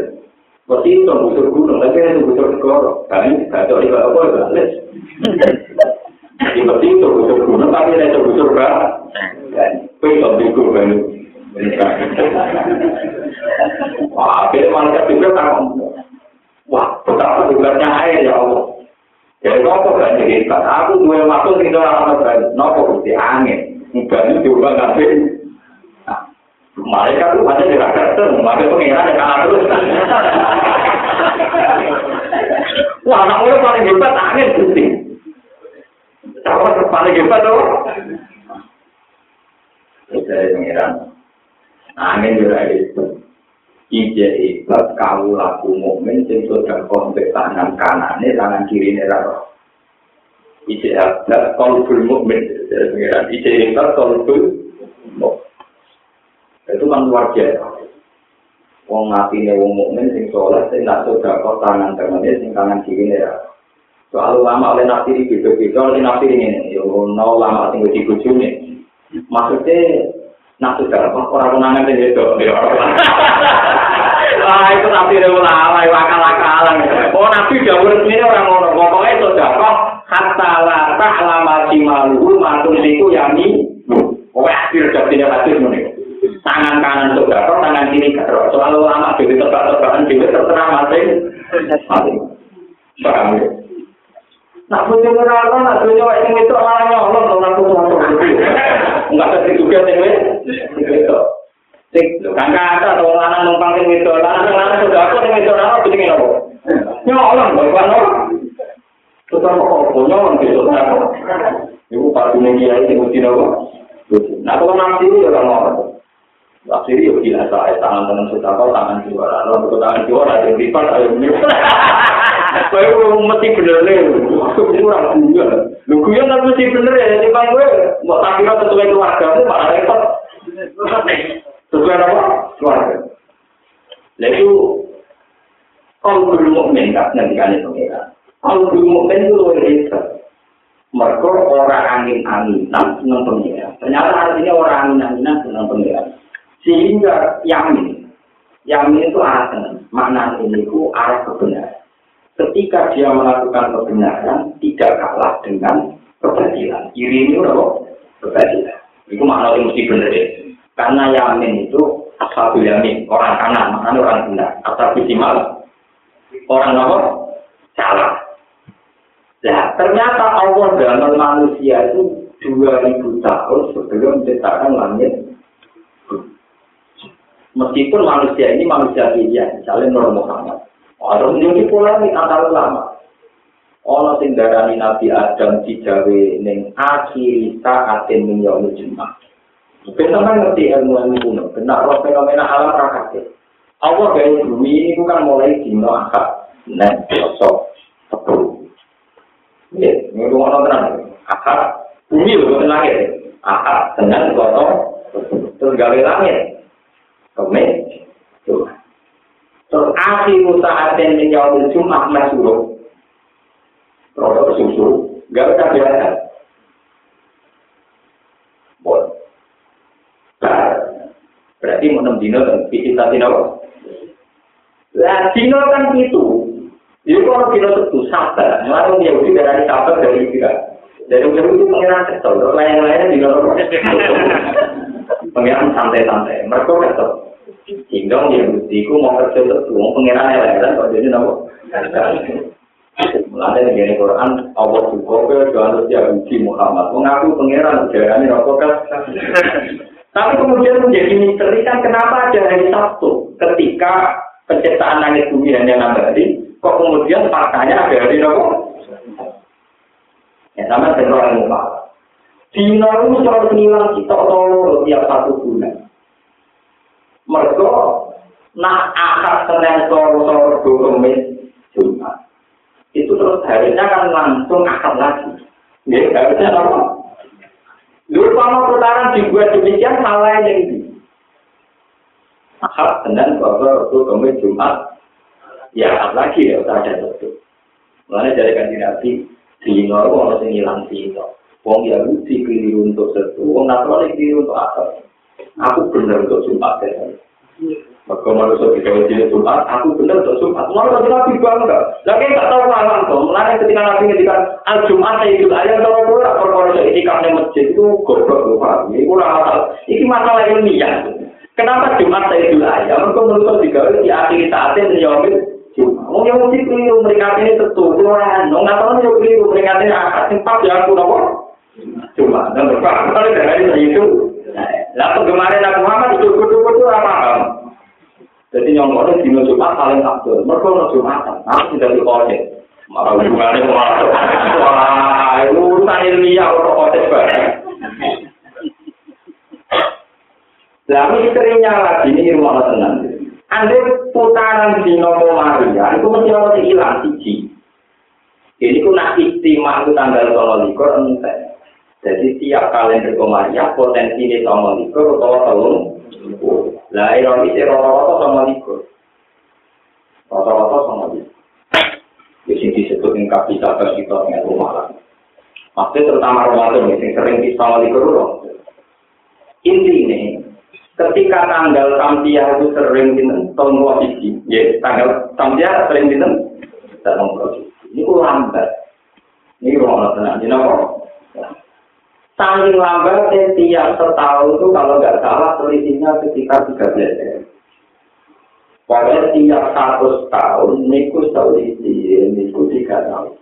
masih itu butuh gunung, tapi itu butuh negara. Kami tidak tahu apa apa balik. Jadi masih itu butuh kurban. Kowe iso duwe kurban. Wah, akhirnya malaikat juga kan Wah, betapa hebatnya air ya Allah. Ya nopo gak jadi hebat. Aku dua waktu tinggal orang berani. Nopo bukti angin. Banyu diubah nanti. Malaikat tuh hanya dirasakan. Makanya pengiran ya kalah terus. Wah, anak mulai paling hebat angin bukti. Siapa paling hebat tuh? Saya pengiran. Angin juga itu. Ije ibat kamu laku mukmin sing sudah kontek tangan kanane tangan kiri nera. Ije ibat kolbul mukmin. Ije ibat kolbul Itu kan luar biasa. Wong ngatine wong mukmin sing soleh sing nak sudah kok tangan kanane sing tangan kiri nera. Soal ulama oleh nafsiri beda-beda oleh nafsiri ini. Yo, no ulama sing dibujuni. Maksudnya nafsu dalam orang menangan ini itu Wah itu nabi ulama akal-akalan oh nabi jauh resmi orang ngono pokoknya itu dapat hatta la ta'lama jimaluhu matung siku yami pokoknya akhir jadinya hadis ini tangan kanan itu dapat tangan kiri gak soal ulama jadi tebak-tebakan jadi terserah masing-masing paham ya Nak punya neraka, nak punya wajah itu malah nyolong dong aku tuh Enggak ada juga sih itu. Sing kan kata atau lanang numpang sing itu, lanang lanang sudah aku sing itu apa bikin apa? Nyolong kok kan ora. Tukang kok nyolong gitu kan. Ibu pak dunia dia itu mesti apa? Nah kalau nanti ya kan mau. Akhirnya ya gila saya tangan tangan sudah kau tangan juara, lalu tangan juara yang lipat ayo Kowe mesti bener nih, kurang juga. Lu kuyon kan mesti bener ya, di bang gue mau tak kira sesuai keluarga tuh malah repot. Sesuai apa? Keluarga. Lalu kalau belum mukmin kan nanti kan itu. Kalau belum mukmin itu luar biasa. Mereka orang angin-anginan senang pengira. Ternyata artinya orang angin-anginan senang pengira. Sehingga yamin, yamin itu arah makna ini itu arah kebenaran. ketika dia melakukan kebenaran tidak kalah dengan kebatilan. Iri ini apa? Kebatilan. Itu makna yang mesti benar ya. Karena yamin itu asal yamin, orang kanan, maknanya orang benar. Asal simal, orang apa? Salah. Nah, ternyata Allah dalam manusia itu 2000 tahun sebelum menciptakan langit. Meskipun manusia ini manusia pilihan, misalnya Nur Muhammad. Ada menjadi polemik antar ulama. Ono sing darani Nabi Adam dijawe ning akhir min yaumil jumat. Mungkin sampean ngerti ilmu ilmu kuno, benar roh fenomena alam rakate. Allah gawe bumi ini bukan mulai dino akad, nek sosok sepuluh. Ya, ini rumah tenang. Akad bumi lho langit. Akad dengan gotong terus gawe langit. Kemen. Terus akhiru sa'atin min yaumil jum'ah masyuruh. Terus susu, gak usah biasa. Bon. Berarti mau enam dino dan bikin tadi apa? Lah dino kan itu. Jadi kalau dino itu sabar, lalu dia udah dari sabar dari tidak. Dari ujung itu pengiran kesel, lain-lainnya dino pengiran santai-santai. Mereka kesel. Sehingga yang buktiku mau kerja itu, mau pengiran elemen, kok jadi nopo. Mulanya negara Quran, Allah juga ke jangan setiap uji Muhammad. Mengaku pengiran, ujaranya nopo kan. Tapi kemudian menjadi misteri kan kenapa ada hari Sabtu ketika penciptaan langit bumi hanya enam hari, kok kemudian faktanya ada hari nopo? Ya sama dengan orang muka. Dino itu selalu ngilang kita tolong tiap satu bulan. Mergo nak akad senen sore-sore do Jumat. Itu terus harinya kan langsung akad lagi. Ya, harusnya apa? Dulu kalau putaran dibuat demikian salah yang ini. Akad senen sore do Jumat. Ya, akad lagi ya, usah ada itu. Mulanya dari kan nabi di Norwegia orang hilang sih itu. Wong Yahudi keliru untuk satu, wong Nasrani keliru untuk apa? Aku benar untuk Jumat ya. Maka manusia kita uji Jumat, aku benar untuk Jumat. Malah tadi Nabi bangga. Lagi nggak tahu malam tuh. Mulai ketika Nabi ngendikan Al Jumat itu ayat tahu pula perkara kalau itikaf di masjid itu goblok loh Pak. Ini kurang masalah. Ini masalah ilmiah. Kenapa Jumat saya dulu aja? Mereka menurut juga di akhir saatnya menjawab. Mau yang mesti keliru mereka ini tentu. Kurang. Nggak tahu yang keliru mereka ini akad sempat ya aku nopo. Jumat. Dan berapa kali dari itu. Lah kemarin aku Muhammad itu kudu-kudu apa? Jadi yang mau di Jumat paling abdul. Mereka mau Jumatan. Harus tidak dikodek. Malah hubungannya masuk. Wah, urusan ilmiah atau kotes bareng. Lalu istrinya lagi ini rumah tenang. Anda putaran di nomor Maria, itu mesti harus hilang siji. Ini ku nak istimewa itu tanggal tolong likur entek. Jadi tiap kalender Maria potensi ini tolong likur atau tolong. Lah ironis rata-rata sama likur. Rata-rata sama likur. di sini disebut dengan kapital kapital dengan rumah lagi. Maksudnya terutama Ramadan yang sering di kerurung. Inti ini, ketika tanggal Tampiah itu sering di tahun posisi, ya tanggal Tampiah sering di tahun posisi. Ini lambat. Ini rumah tenang. Ini apa? Saking lambat tiap setahun itu kalau nggak salah selisihnya sekitar 13 hari. Pokoknya tiap satu tahun, niku selisih, niku tiga tahun.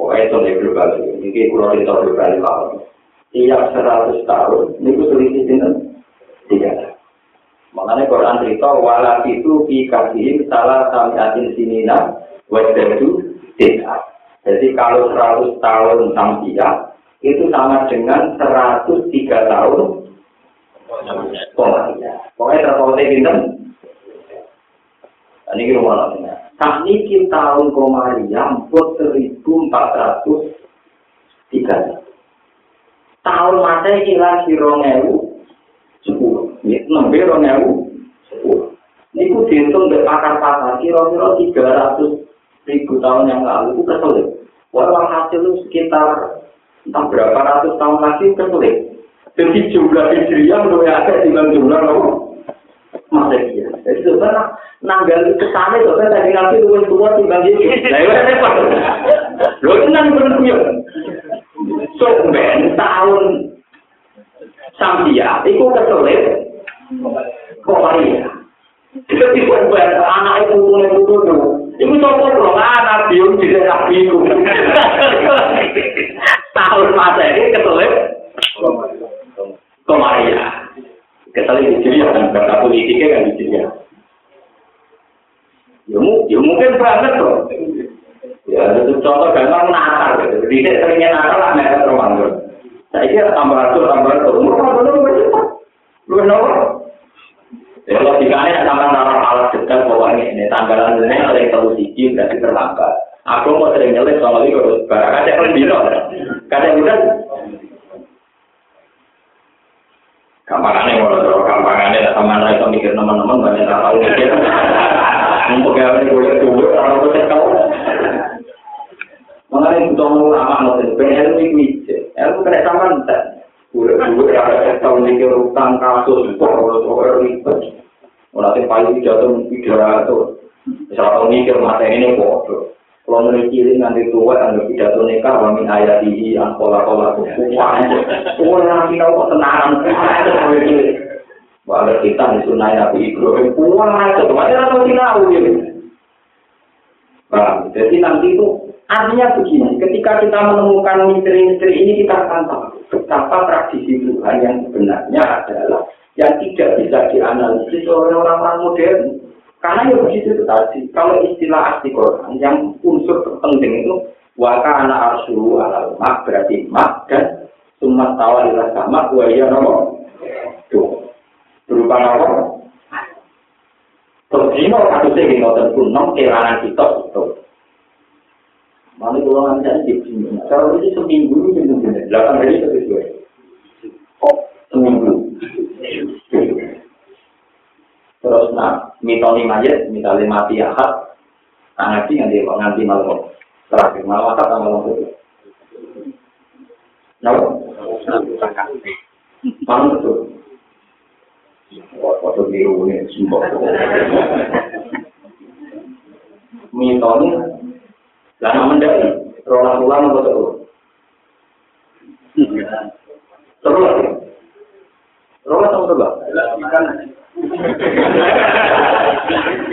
Pokoknya itu nih ini, ini kurang itu global lawan. Tiap seratus tahun, niku selisih dengan tiga. Makanya Quran cerita, walat itu dikasih salah samiatin sinina, wajadu tidak. Jadi kalau seratus tahun sampai itu sama dengan 103 tahun pengadilan. Pokoknya terpautnya pinter. Nah, ini kira walaunya. Saat ini tahun Komariam buat 4.403 tahun mata hilang si rongewu sepuluh ya, enam b rongewu sepuluh ini ku dihitung dari pakar-pakar kira-kira tiga ratus ribu tahun yang lalu ku kesel ya walhasil sekitar entah berapa ratus tahun lagi kesulit. Jadi jumlah hijriah lebih ada dengan jumlah Masehi. Jadi sebenarnya nanggal itu sana itu kan tadi ngaji lu tua timbang gitu. Nah itu repot. Lo tenang berdua. So ben tahun Sambia, itu kesulit. Korea. Itu tiba anak itu butuh dulu. Iku sopo dong anak biung di daerah biung. Tahun masa ini kesulit. Korea. Kecuali di sini kan kata politiknya kan di sini. Ya, ya mungkin banget loh. Ya, itu contoh gampang nakal gitu. Jadi seringnya nakal lah mereka Ramadan. Saya kira tambah ratus, tambah ratus. Umur Ramadan lebih cepat. Lu kenapa? Ya, logikanya sama nalar alat detail pokoknya ini tanggalan ini ada yang terlalu siji berarti terlambat. Aku mau sering nyelip soal itu, barang ada yang lebih Kadang udah Gampangannya kalau terlalu gampangannya, sama saya itu mikir teman-teman banyak tak tahu mikir. Untuk yang ini boleh tunggu, kalau boleh tahu. Mengenai butuh ulama nanti, pengen ilmu itu, ilmu kena sama nanti. Boleh tunggu, ada tahu mikir utang kasus, kalau soal ribet. Mulai paling jatuh pidato, misalnya mikir mata ini bodoh. Kalau memiliki ini nanti tua, anda pidato nikah, wami ayat ini, angkola kola wah, nanti kau kok tenaran, wah, ada kita di sunai nabi Ibrahim, wah, itu apa sih tahu gitu. jadi nanti itu artinya begini, ketika kita menemukan misteri-misteri ini kita akan tahu betapa tradisi Tuhan yang sebenarnya adalah yang tidak bisa dianalisis oleh orang-orang modern. Karena ya begitu itu tadi. Kalau istilah asli Quran yang unsur terpenting itu waka anak arsu ala mak berarti mak dan sumat tawa ila sama dua ya nomor tuh berupa nomor terus satu sih di nomor enam kerangan kita itu mana kalau nanti di sini kalau ini seminggu ini mungkin. Delapan hari sesuai terus nak mitoni mayat misalnya mati akad nah ngaji nganti nganti malam terakhir malam akad sama malam itu Napa? Malam betul. Waktu biru ini sumpah. Mitoni lama mendali, rola pulang betul. Terus. Terus sama terus.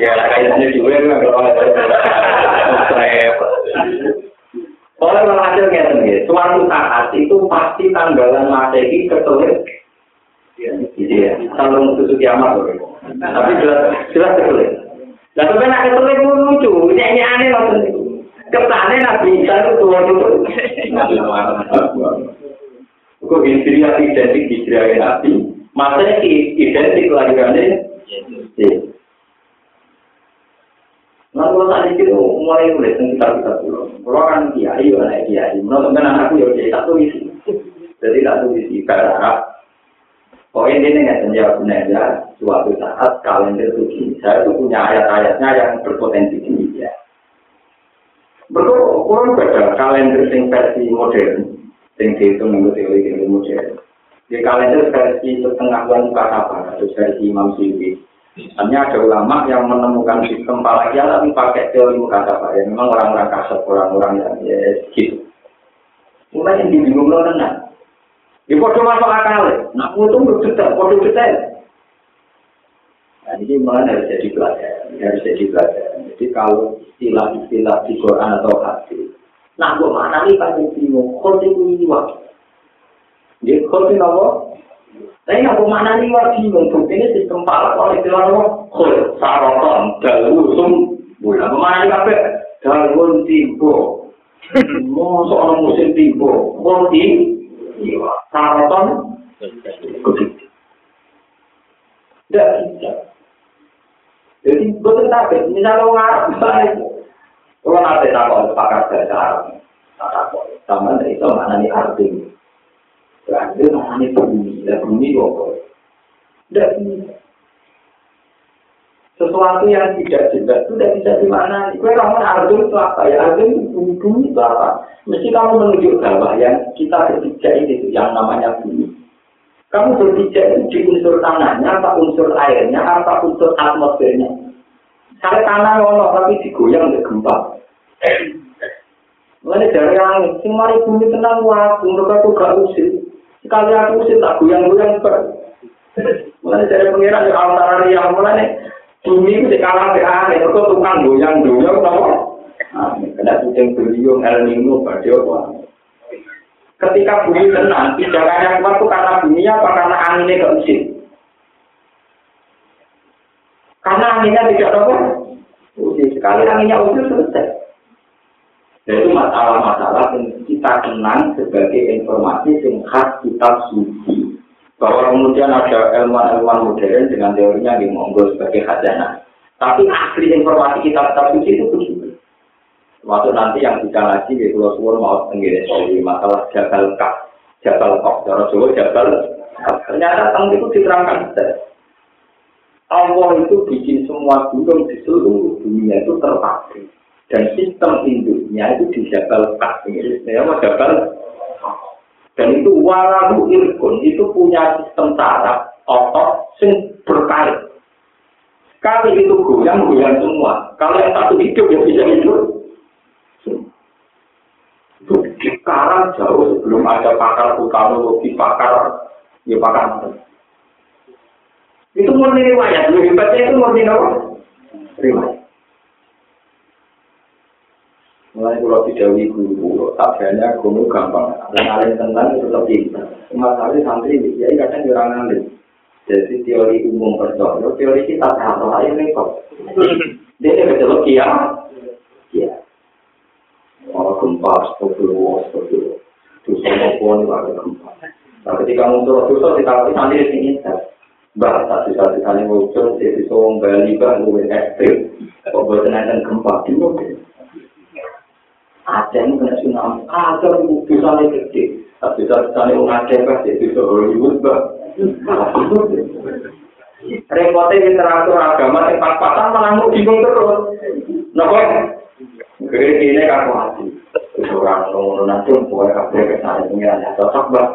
Ya, kayaknya juga nggak kalau Oleh hasil ngerti ya, suatu saat itu pasti tanggalan masehi ketelit. Gitu ya, kalau untuk kiamat Tapi jelas jelas ketelit. Nah, tapi nak ketelit lucu, ini aneh loh. Kesannya Nabi Isa itu tua itu. Kok Hijriah identik Hijriah Nabi, masanya identik kelahirannya. Nah, kalau tadi itu mulai nulis tentang kita pulau. Kalau kan kiai, mana kiai. Menurut teman anakku ya jadi satu isi. Jadi satu isi berharap. Poin ini nggak menjawab ya. Suatu saat kalender itu saya itu punya ayat-ayatnya yang berpotensi tinggi ya. Betul, orang beda kalender sing versi modern, sing dihitung menurut teori modern. Di kalender versi setengah wan kata atau versi Imam Syuuti. Hanya ada ulama yang menemukan sistem falakian tapi pakai teori mukata ya. Memang orang-orang kasar, orang-orang yang ya gitu. Mulai yang dibingung lo tenang. Di foto masuk akal, nak foto detail, foto detail. Nah, ini memang harus jadi pelajaran, harus jadi pelajaran. Jadi kalau istilah-istilah di Quran atau hadis, nah gue mana nih paling bingung, kau itu iwa. Kau itu apa? Tapi aku mana nih wah bingung, ini sistem palak oleh istilah apa? Kau saroton, dalusum, bulan mana nih kafe? Dalun timbo, mau seorang musim kau iwa, saroton, begitu. Tidak bisa. Jadi betul tapi misalnya orang Arab baik, kalau nanti takut pakar bahasa Arab, takut sama itu mana nih arti, berarti nih bumi, dan bumi apa? Tidak. Sesuatu yang tidak jelas itu tidak bisa dimana. Kue kamu arti itu apa ya? Arti itu bumi, itu apa? Mesti kamu menunjuk bahwa yang kita bertiga ini yang namanya bumi. Kamu berpijak itu di unsur tanahnya, apa unsur airnya, apa unsur atmosfernya. Kalau tanah ngono tapi digoyang di gempa. Mulai dari angin, mari bumi tenang waktu, untuk aku gak usir. Sekali aku usir tak goyang-goyang ber. Mulai dari pengiran yang antara yang mulai bumi itu dikalah ke angin, itu tukang goyang-goyang, tau? Kena kucing beliung, El Nino, pada ketika bumi tenang, pijakannya kuat itu karena bumi apa karena anginnya ke usir. Karena anginnya tidak apa? Usir. Sekali anginnya usir selesai. Itu masalah-masalah yang kita kenang sebagai informasi yang khas kitab suci. Bahwa kemudian ada ilmuwan-ilmuwan modern dengan teorinya di monggo sebagai khazanah. Tapi asli informasi kitab-kitab suci itu begitu. Waktu nanti yang bisa ngaji di Pulau Suwon mau tenggiri soal masalah jabal kak, jabal kok, cara Jawa jabal. Ternyata tentang itu diterangkan. Allah itu bikin semua gunung di seluruh dunia itu terpatri. Dan sistem induknya itu di jabal. Ini apa jabal Dan itu walau irkun itu punya sistem saraf otot sing berkait. Kali itu goyang, goyang semua. Kalau yang satu hidup, ya bisa hidup. Sekarang jauh sebelum ada pakar vulkanologi, pakar ya pakar itu murni riwayat, lebih hebatnya itu murni? Riwayat. Mulai kalau didawi guru, tabiannya guru gampang. Ngalin tentang itu lebih pintar. Masalahnya santri, ya kadang kurang ngalin. Jadi teori umum percaya, teori kita tahu aja nih kok. Dia ini betul kia, kia. Orang gempa, astagfirullah, astagfirullah. Dosa apa ini ada gempa. Nah, ketika muncul dosa, kita nanti di sini. Mbak, satu-satu kali muncul, dia bisa kembali ke gue ekstrim. Kok buat gempa di mobil. Ada yang kena tsunami, ada yang bisa gede. Tapi satu-satu orang Aceh, dia bisa Hollywood, Mbak. Repotnya literatur agama, yang pas-pasan malah bingung terus. Nah? Kiri ini kan mati. Orang ngono nanti boleh kabeh kesana pengiran cocok bah.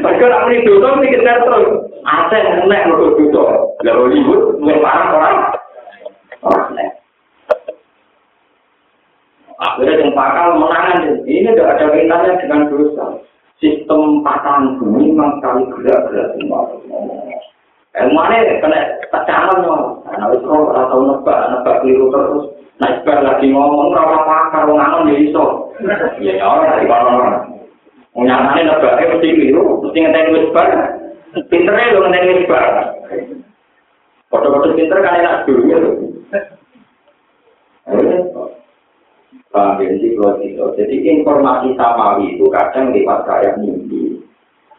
Mereka muni dosa mesti kejar terus. Ate nek ngono dosa. Lah Hollywood mulai parah orang. Orang nek. Akhirnya yang yang bakal menangan. Ini tidak ada kaitannya dengan dosa. Sistem patahan bumi memang sekali gerak-gerak semua. Ilmuannya kena tecanan no. Nah, itu kalau tahu nebak, nebak keliru terus. Nah, ibar lagi ngomong, rawa pakar, ngangon ya iso. Ya, ya, orang dari orang-orang. Nyatanya nebaknya mesti keliru, mesti ngeteng wisbar. Pinternya lo ngeteng wisbar. Foto-foto pinter kan enak dulu ya. Gitu. Jadi informasi samawi itu kadang lewat kayak mimpi.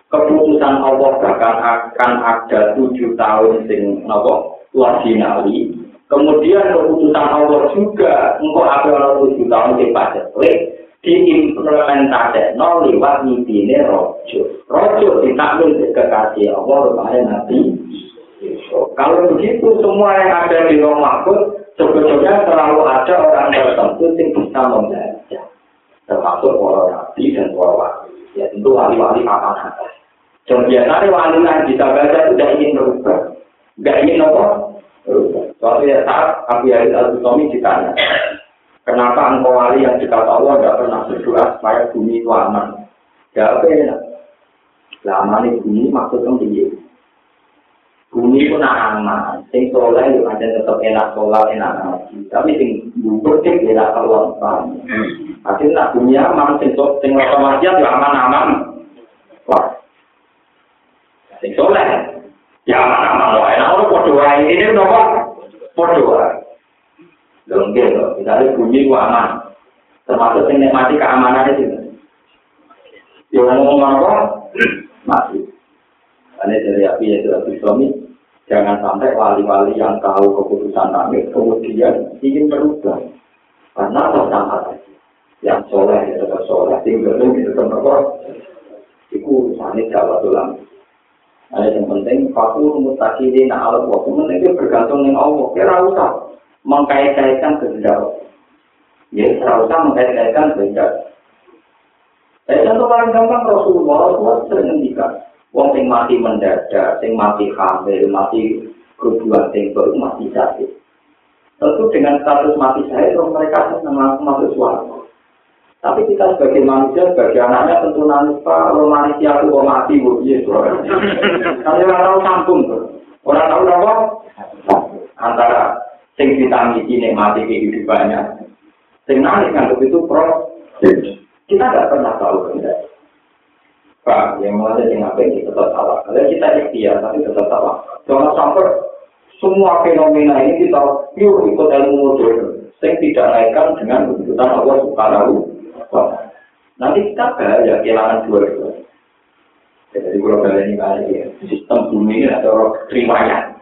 Keputusan Allah bahkan akan ada tujuh tahun sing nopo wajinali. Kemudian keputusan Allah juga engkau ada tujuh tahun sing pada diimplementasi no lewat mimpi ini rojo. Rojo ditakwil kekasih Allah kepada Nabi. Kalau begitu semua yang ada di rumah pun sebetulnya terlalu ada orang tertentu yang bisa membaca termasuk para nabi dan para wali. Ya tentu wali-wali apa apa dan biasanya wali yang bisa baca tidak ingin berubah nggak ingin apa? Suatu ya saat Abu Yazid al Bustami ditanya kenapa engkau wali yang dikata Allah tidak pernah berdoa supaya bumi itu aman? Ya apa ya lama nih bumi maksudnya tinggi bumi pun aman, sing soleh yo aja tetap enak sholat enak ngaji, tapi sing bubur sing enak keluar pan. Tapi nak bumi aman, sing sok sing otomatis yo aman aman. Wah, sing soleh ya aman aman wae. Nah, orang podo wae ini nopo podo wae. Lengkap loh, misalnya bumi ku aman, termasuk sing nikmati keamanan itu. Yo ngomong apa? Mati. Ini dari api ya sudah suami, jangan sampai wali-wali yang tahu keputusan kami kemudian ingin berubah. Karena apa sama. Yang soleh ya tetap soleh, tinggal itu tetap berbuat. Itu urusannya Jawa tulang. Ada yang penting, fakul mutakidin alat waktu penting itu bergantung dengan Allah. Kira usah mengkait-kaitkan kehendak. Ya, kira usah mengkait-kaitkan kehendak. Saya contoh paling gampang Rasulullah, Rasulullah sering menghentikan. Wong sing mati mendadak, sing mati hamil, mati kerubuhan sing baru mati sakit. Tentu dengan status mati saya, mereka senang masuk suara. Tapi kita sebagai manusia, sebagai anaknya tentu nangis pak, kalau manusia itu mau mati, bu, iya. Tapi orang tahu sambung tuh, orang tahu apa? Antara sing ditangisi ini mati kehidupannya, sing nangis kan itu pro. Kita tidak pernah tahu benar. Pak, yang mulai dari apa ini tetap salah. Kalau kita ikhtiar, tapi tetap salah. Jangan sampai semua fenomena ini kita pure ikut ilmu modern. Yang tidak naikkan dengan keputusan Allah Subhanahu Nanti kita bahaya kehilangan dua itu. Jadi kalau kalian ini kali ya, sistem bumi ini ada riwayat.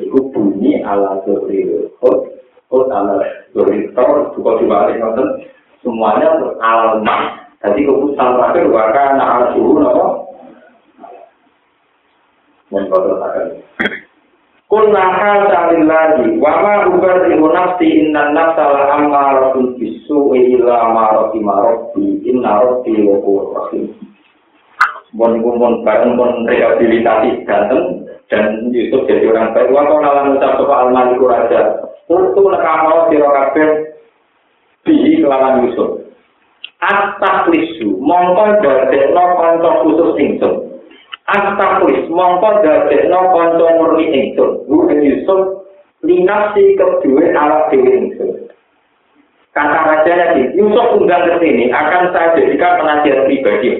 Itu bumi ala zuri hot, hot ala zuri tor, juga dibalik nonton. Semuanya untuk alam Jadi keputusan terakhir warga anak suhu nopo. Mohon kau tertakan. Kun nakal salil lagi, wama ubar ibu nafsi inna nafsala ammaratun bisu ila maroti maroti inna roti wokur rahim. Mohon kumpul bareng pun rehabilitasi ganteng dan Yusuf jadi orang baik. Wa kau nalan ucap sopa almaliku raja. Untuk nekamo sirokabir bihi kelawan Yusuf. Astaklisu mongko dadekno kanca khusus ingsun. Astaklis mongko dadekno kanca murni ingsun. Bu Yusuf linasi kedua ala dewi ingsun. Kata raja lagi, Yusuf undang ke sini akan saya jadikan penasihat pribadi.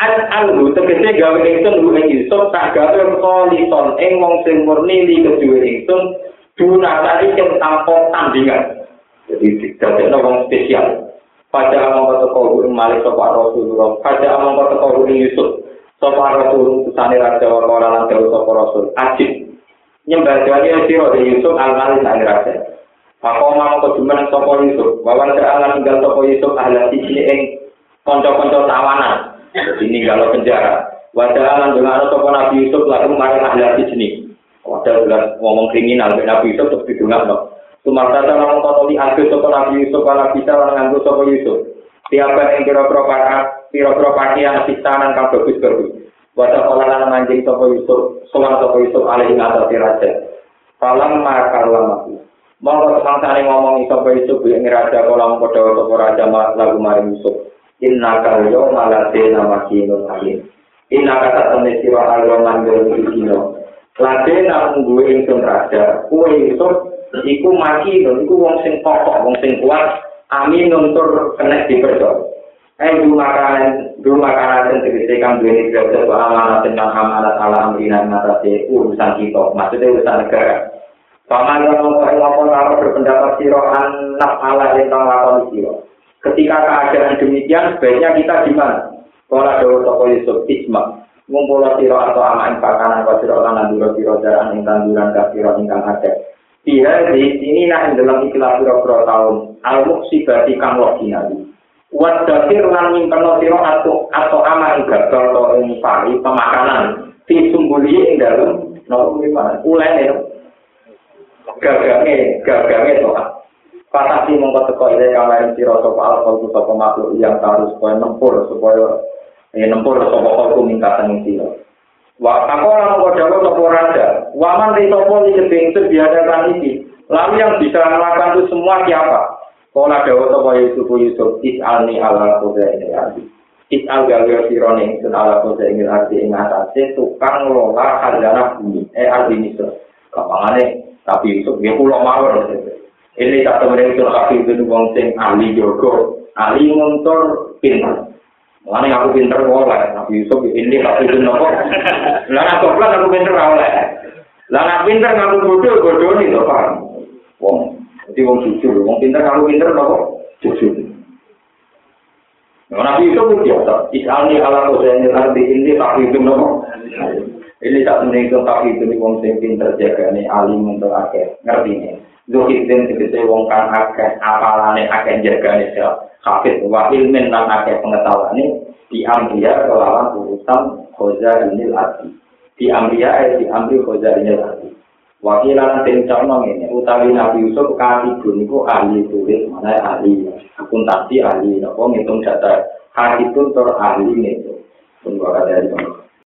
Al-Alhu tegese gawe ingsun Bu Yusuf tak gawe kolison ing wong sing murni li kedua ingsun dunasari sing tanpa tandingan. Jadi dadekno wong spesial. Pada amang kata kau malik sopa rasulullah pada amang kata kau yusuf sopa rasul kusani raja wa kau lalang jauh sopa rasul ajib nyembah jawanya siro di yusuf al malik sani raja mau kejumenang sopo Yusuf, wawan serangan tinggal sopo Yusuf ahli sini ing konco-konco tawanan. Ini kalau penjara. Wajah alam dengan sopo Nabi Yusuf lalu mari ahli sini. Wadah ngomong kriminal, Nabi Yusuf terus didungan loh. Sumatata lalu kono di angkir sopo Nabi Yusuf Kala bisa lalu nganggo sopo Yusuf. Tiapa yang kira-kira pakat, kira-kira pakaian sisanan kang bagus bagus. Wata lalu manjing Yusuf, solan sopo Yusuf alih ngatasi raja. Falam makar malah sang semangsane ngomong sopo Yusuf ing raja kolam padha sopo raja lagu marim Yusuf. Inna kalyo malate nama kino makinun alim. Inna kata temne sira al kino. Lade namung gue ingsun raja, kue Yusuf iku mati iku wong sing pokok, wong sing kuat, amin nuntur kena dipercaya. Eh dulu makanan, dulu makanan yang tegese kang duwe iki amanat tentang amanat ala amrina ngatasi urusan kita, maksudnya urusan negara. Paman yang ngomong-ngomong kalau berpendapat siro anak ala tentang lakon siro. Ketika keadaan demikian, sebaiknya kita di mana? Kalau ada toko Yusuf Isma, ngumpul siro atau ama impakanan atau siro lan duro siro jalan ing tanduran ke siro ingkang ada. Iya di sini nah dalam ikhlas siro siro tahun al muksibati kang wakinali. Wat dasir lan nyimpen siro atau atau ama ing gagal atau ing pari pemakanan. Di sumbuli ing dalam no ulai gagange gagange doa Patasi mongko teko ile kang lain sira sapa alkohol makhluk yang harus supaya nempur supaya ya nempur sapa kok mingkatan sira. Wa takola mongko dawa sapa raja, waman ri sapa iki sebingse biadakan iki. Lalu yang bisa melakukan itu semua siapa? Kola dawa sapa Yusuf Yusuf is'alni ala koda ini arti. Is'al gawe sirone ingsun ala koda ini arti ing atase tukang ngelola khazanah bumi. Eh arti nisro. Kapangane tapi Yusuf dia pulau mawar ini tak temen itu tapi itu wong sing ahli jogo ahli ngontor pintar Mana aku pinter oleh, Nabi Yusuf ini tapi itu nopo. Lah aku pelan aku pinter oleh. Lah aku pinter ngaku bodoh bodoh nih nopo. Wong, jadi wong jujur, wong pinter ngaku pinter nopo jujur. Nabi Yusuf itu biasa. Isalni ala kosaini arti ini tapi itu nopo. Ini tak itu tapi itu wong sing pinter jaga nih alim untuk akeh ngerti nih. Zuhid dan segede wong kang akeh apalane akeh jaga nih sel. Hafid wa ilmin dan akeh pengetahuan ini di Amria kelawan urusan khoza ini lagi. Di Amria eh di Amri khoza ini lagi. Wakilan tim conong ini utawi Nabi Yusuf katibun itu ahli tulis mana ahli akuntansi ahli nopo ngitung data katibun ter ahli itu. Ada dari